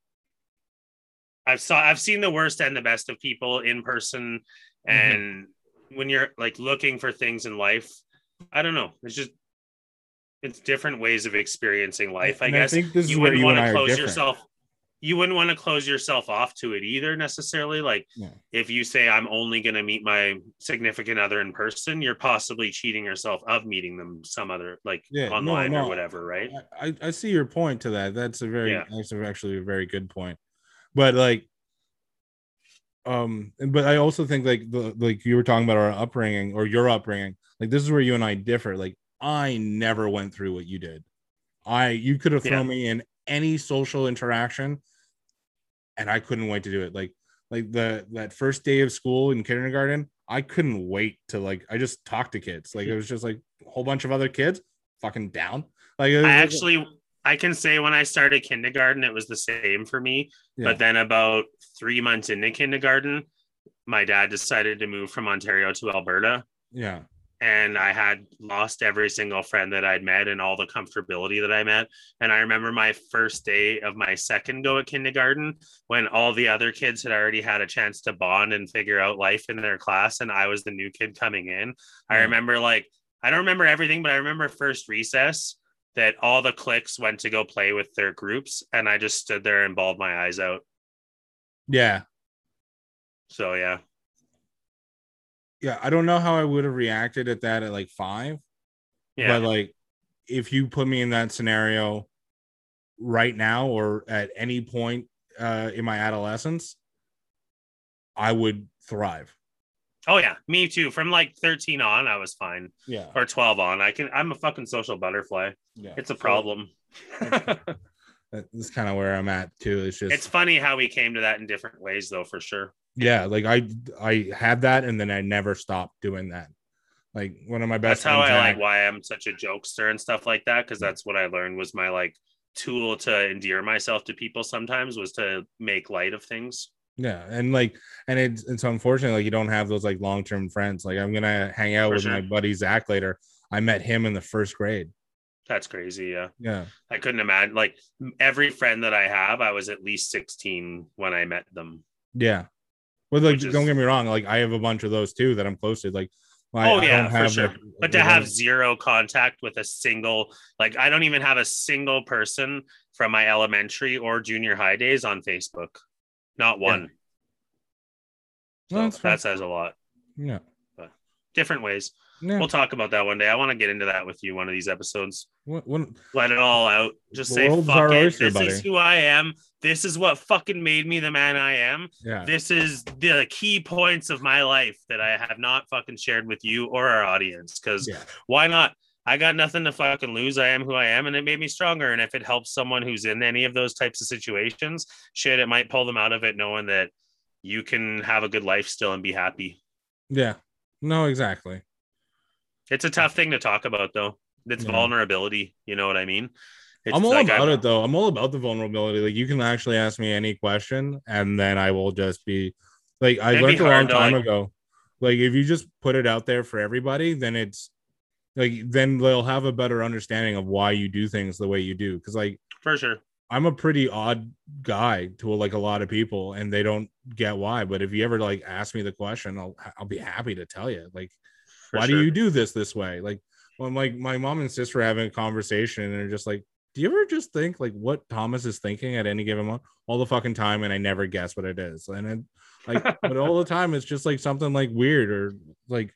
I've saw I've seen the worst and the best of people in person
Mhm.
and when you're like looking for things in life, I don't know. It's just it's different ways of experiencing life, I
And
guess
think this
you wouldn't
you
want to close yourself you wouldn't want to close yourself off to it either necessarily like
Yeah.
if you say i'm only going to meet my significant other in person you're possibly cheating yourself of meeting them some other like
Yeah, no,
online
no.
or whatever right
I, I- I see your point to that. That's a very
Yeah.
that's actually a very good point. But like um but I also think like the like you were talking about our upbringing or your upbringing, like this is where you and I differ. Like I never went through what you did. I you could have thrown me in any social interaction and I couldn't wait to do it. Like like the that first day of school in kindergarten, I couldn't wait to like I just talked to kids. Like it was just like a whole bunch of other kids fucking down. Like was,
i actually i can say when i started kindergarten it was the same for me
Yeah.
but then about three months into kindergarten my dad decided to move from ontario to alberta
yeah.
and I had lost every single friend that I'd met and all the comfortability that I met. And I remember my first day of my second go at kindergarten when all the other kids had already had a chance to bond and figure out life in their class, and I was the new kid coming in. I remember like I don't remember everything, but I remember first recess that all the cliques went to go play with their groups, and I just stood there and bawled my eyes out.
Yeah.
So yeah,
Yeah. I don't know how I would have reacted at that at like five.
yeah,
But like if you put me in that scenario right now or at any point uh in my adolescence, I would thrive.
Oh yeah, me too. From like 13 on, I was fine.
Yeah.
or 12 on. I can I'm a fucking social butterfly.
Yeah.
It's a problem.
That's kind of where I'm at too. It's just
it's funny how we came to that in different ways though, for sure.
yeah, like I I had that and then I never stopped doing that. Like one of my best
That's how I like why I'm such a jokester and stuff like that. Cause that's what I learned was my like tool to endear myself to people sometimes was to make light of things.
Yeah, and like, and it's it's unfortunate like you don't have those like long term friends. Like I'm gonna hang out
For
with
sure.
my buddy Zach later. I met him in the first grade.
That's crazy. Yeah.
Yeah,
I couldn't imagine like every friend that I have, I was at least 16 when I met them.
yeah. Well, like
is-
don't get me wrong. Like I have a bunch of those too that I'm close to. Like, I,
Oh,
I
yeah,
don't
for sure. but to have zero contact with a single like i don't even have a single person from my elementary or junior high days on facebook not one.
No,
So that says a lot.
Yeah,
different ways.
Yeah.
we'll talk about that one day. I want to get into that with you one of these episodes.
When- when-
let it all out. Just say fuck it.
oyster,
this
buddy."
is who i am. This is what fucking made me the man i am.
Yeah,
this is the key points of my life that i have not fucking shared with you or our audience because
yeah,
why not? I got nothing to fucking lose. I am who I am, and it made me stronger. And if it helps someone who's in any of those types of situations, shit, it might pull them out of it knowing that you can have a good life still and be happy.
yeah. No, exactly.
It's a tough thing to talk about, though. It's
Yeah.
vulnerability. You know what I mean? It's
I'm all
like
about
I'm-
it though. I'm all about the vulnerability. Like you can actually ask me any question, and then I will just be like I
It'd
learned a long time
like-
ago. Like if you just put it out there for everybody, then it's like then they'll have a better understanding of why you do things the way you do because like
For sure.
i'm a pretty odd guy to like a lot of people and they don't get why but if you ever like ask me the question i'll i'll be happy to tell you like
For
why
sure.
do you do this this way like when like my mom and sister are having a conversation and they're just like do you ever just think like what thomas is thinking at any given moment all the fucking time and i never guess what it is and it like but all the time it's just like something like weird or like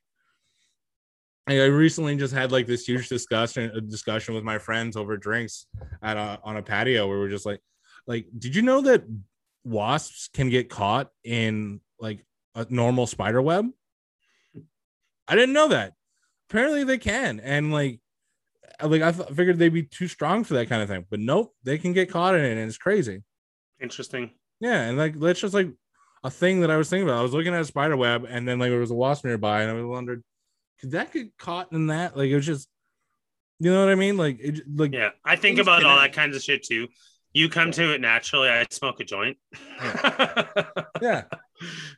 I I recently just had like this huge discussion a discussion with my friends over drinks at a, on a patio where we're just like like did you know that wasps can get caught in like a normal spider web I didn't know that apparently they can and like uh, like I th- figured they'd be too strong for that kind of thing but nope they can get caught in it and it's crazy
Interesting.
yeah, and like that's just like a thing that I was thinking about. I was looking at a spider web, and then like there was a wasp nearby, and I wondered, could that get caught in that? Like it was just, you know what I mean? Like it, like
Yeah. I think about all that kinds of shit too. You come to it naturally. I smoke a joint.
yeah,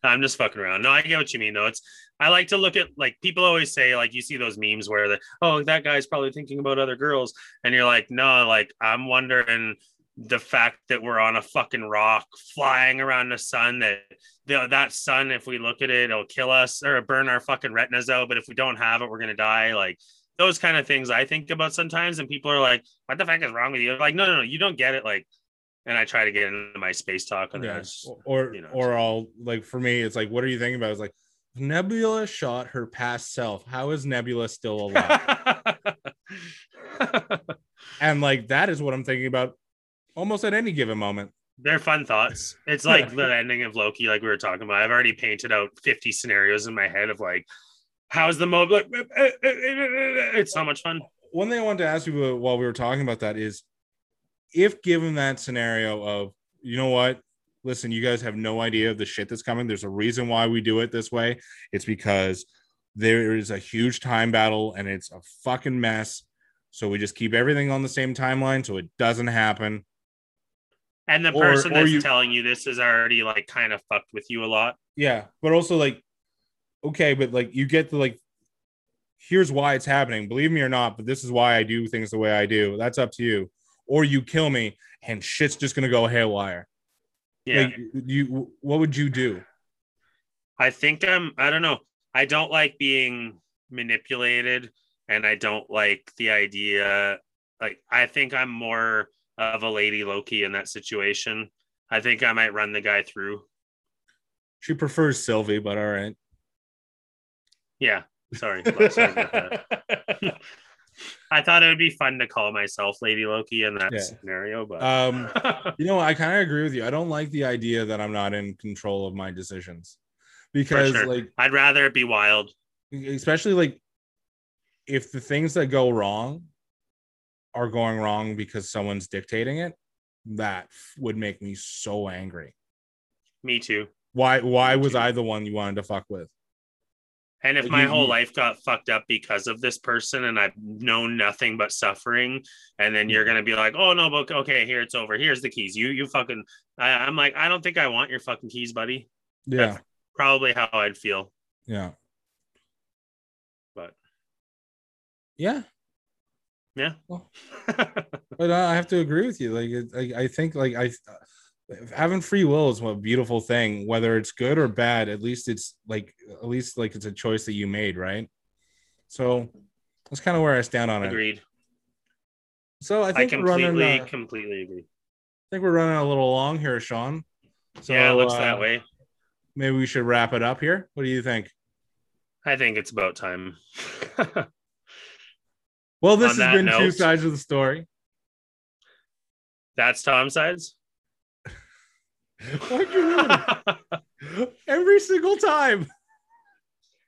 I'm just fucking around. No, I get what you mean though. It's I like to look at like people always say like you see those memes where the oh that guy's probably thinking about other girls and you're like no like I'm wondering the fact that we're on a fucking rock flying around the sun that the, that sun if we look at it it'll kill us or burn our fucking retinas out but if we don't have it we're gonna die like those kind of things I think about sometimes and people are like what the fuck is wrong with you like no no no you don't get it like and I try to get into my space talk on
yeah.
that's
Or
you know,
or I'll like for me, it's like, what are you thinking about? It's like Nebula shot her past self. How is Nebula still alive? and like that is what I'm thinking about almost at any given moment.
They're fun thoughts. It's like the ending of Loki, like we were talking about. I've already painted out 50 scenarios in my head of like, how's the mob? Like, it's so much fun.
one thing I wanted to ask you while we were talking about that is if given that scenario of, you know what, listen, you guys have no idea of the shit that's coming. There's a reason why we do it this way. It's because there is a huge time battle and it's a fucking mess. So we just keep everything on the same timeline so it doesn't happen.
And the
Or-
person
or
that's
you-
telling you this is already like kind of fucked with you a lot.
Yeah, but also like, okay, but like you get the like, here's why it's happening. Believe me or not, but this is why I do things the way I do. That's up to you. Or you kill me and shit's just gonna go haywire.
Yeah.
Like you, what would you do?
I think I'm, I don't know. I don't like being manipulated and I don't like the idea. Like, I think I'm more of a lady Loki in that situation. I think I might run the guy through.
She prefers Sylvie, but all right.
Yeah. Sorry. Sorry about that. I thought it would be fun to call myself Lady Loki in that
Yeah.
scenario, but
Um, you know, I kind of agree with you. I don't like the idea that I'm not in control of my decisions because,
sure.
like,
I'd rather it be wild.
especially like if the things that go wrong are going wrong because someone's dictating it, that would make me so angry.
Me too.
Why? Why
Me
was
too.
I the one you wanted to fuck with?
And if
Like,
my
you-
whole life got fucked up because of this person and I've known nothing but suffering, and then you're gonna be like, oh no, but okay, here it's over. Here's the keys. You you fucking I, I'm like, I don't think I want your fucking keys, buddy.
Yeah,
Probably how I'd feel.
yeah,
But
yeah.
Yeah.
Well, But I I have to agree with you. Like, I, I think like I having free will is a beautiful thing. Whether it's good or bad, at least it's like at least like it's a choice that you made, right? So that's kind of where I stand on it.
Agreed.
So I
I,
think we're running.
completely,
uh, I
completely agree.
think we're running a little long here, Sean. So
yeah, it looks
uh,
that way.
Maybe we should wrap it up here. What do you think?
I think it's about time.
Well, this has been two sides of the story.
That's Tom's sides.
Why'd you ruin it? Every single time.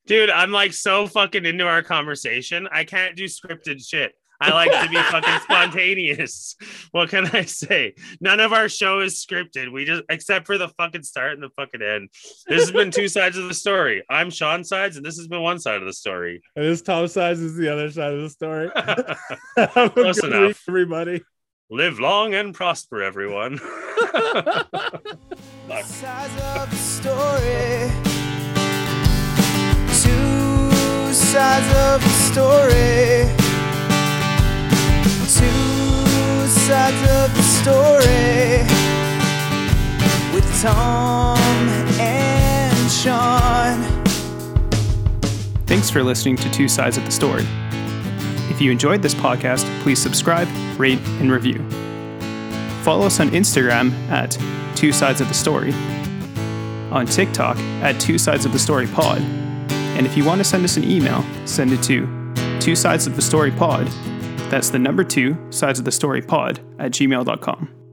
Dude, I'm like so fucking into our conversation. I can't do scripted shit. I like to be fucking spontaneous. What can I say? None of our show is scripted. We just, except for the fucking start and the fucking end. This has been two sides of the story. I'm Sean sides, and this has been one side of the story.
And this Tom Sides is the other side of the story.
Close enough.
week, everybody.
Live long and prosper, everyone.
sides of the story. Two sides of the story two sides of the story with Tom and Sean.
Thanks for listening to Two Sides of the Story. If you enjoyed this podcast, please subscribe, rate, and review. Follow us on Instagram at Two Sides of the Story, on TikTok at Two Sides of the Story Pod, and if you want to send us an email, send it to Two Sides of the Story Pod that's the number two sides of the story pod at gmail.com.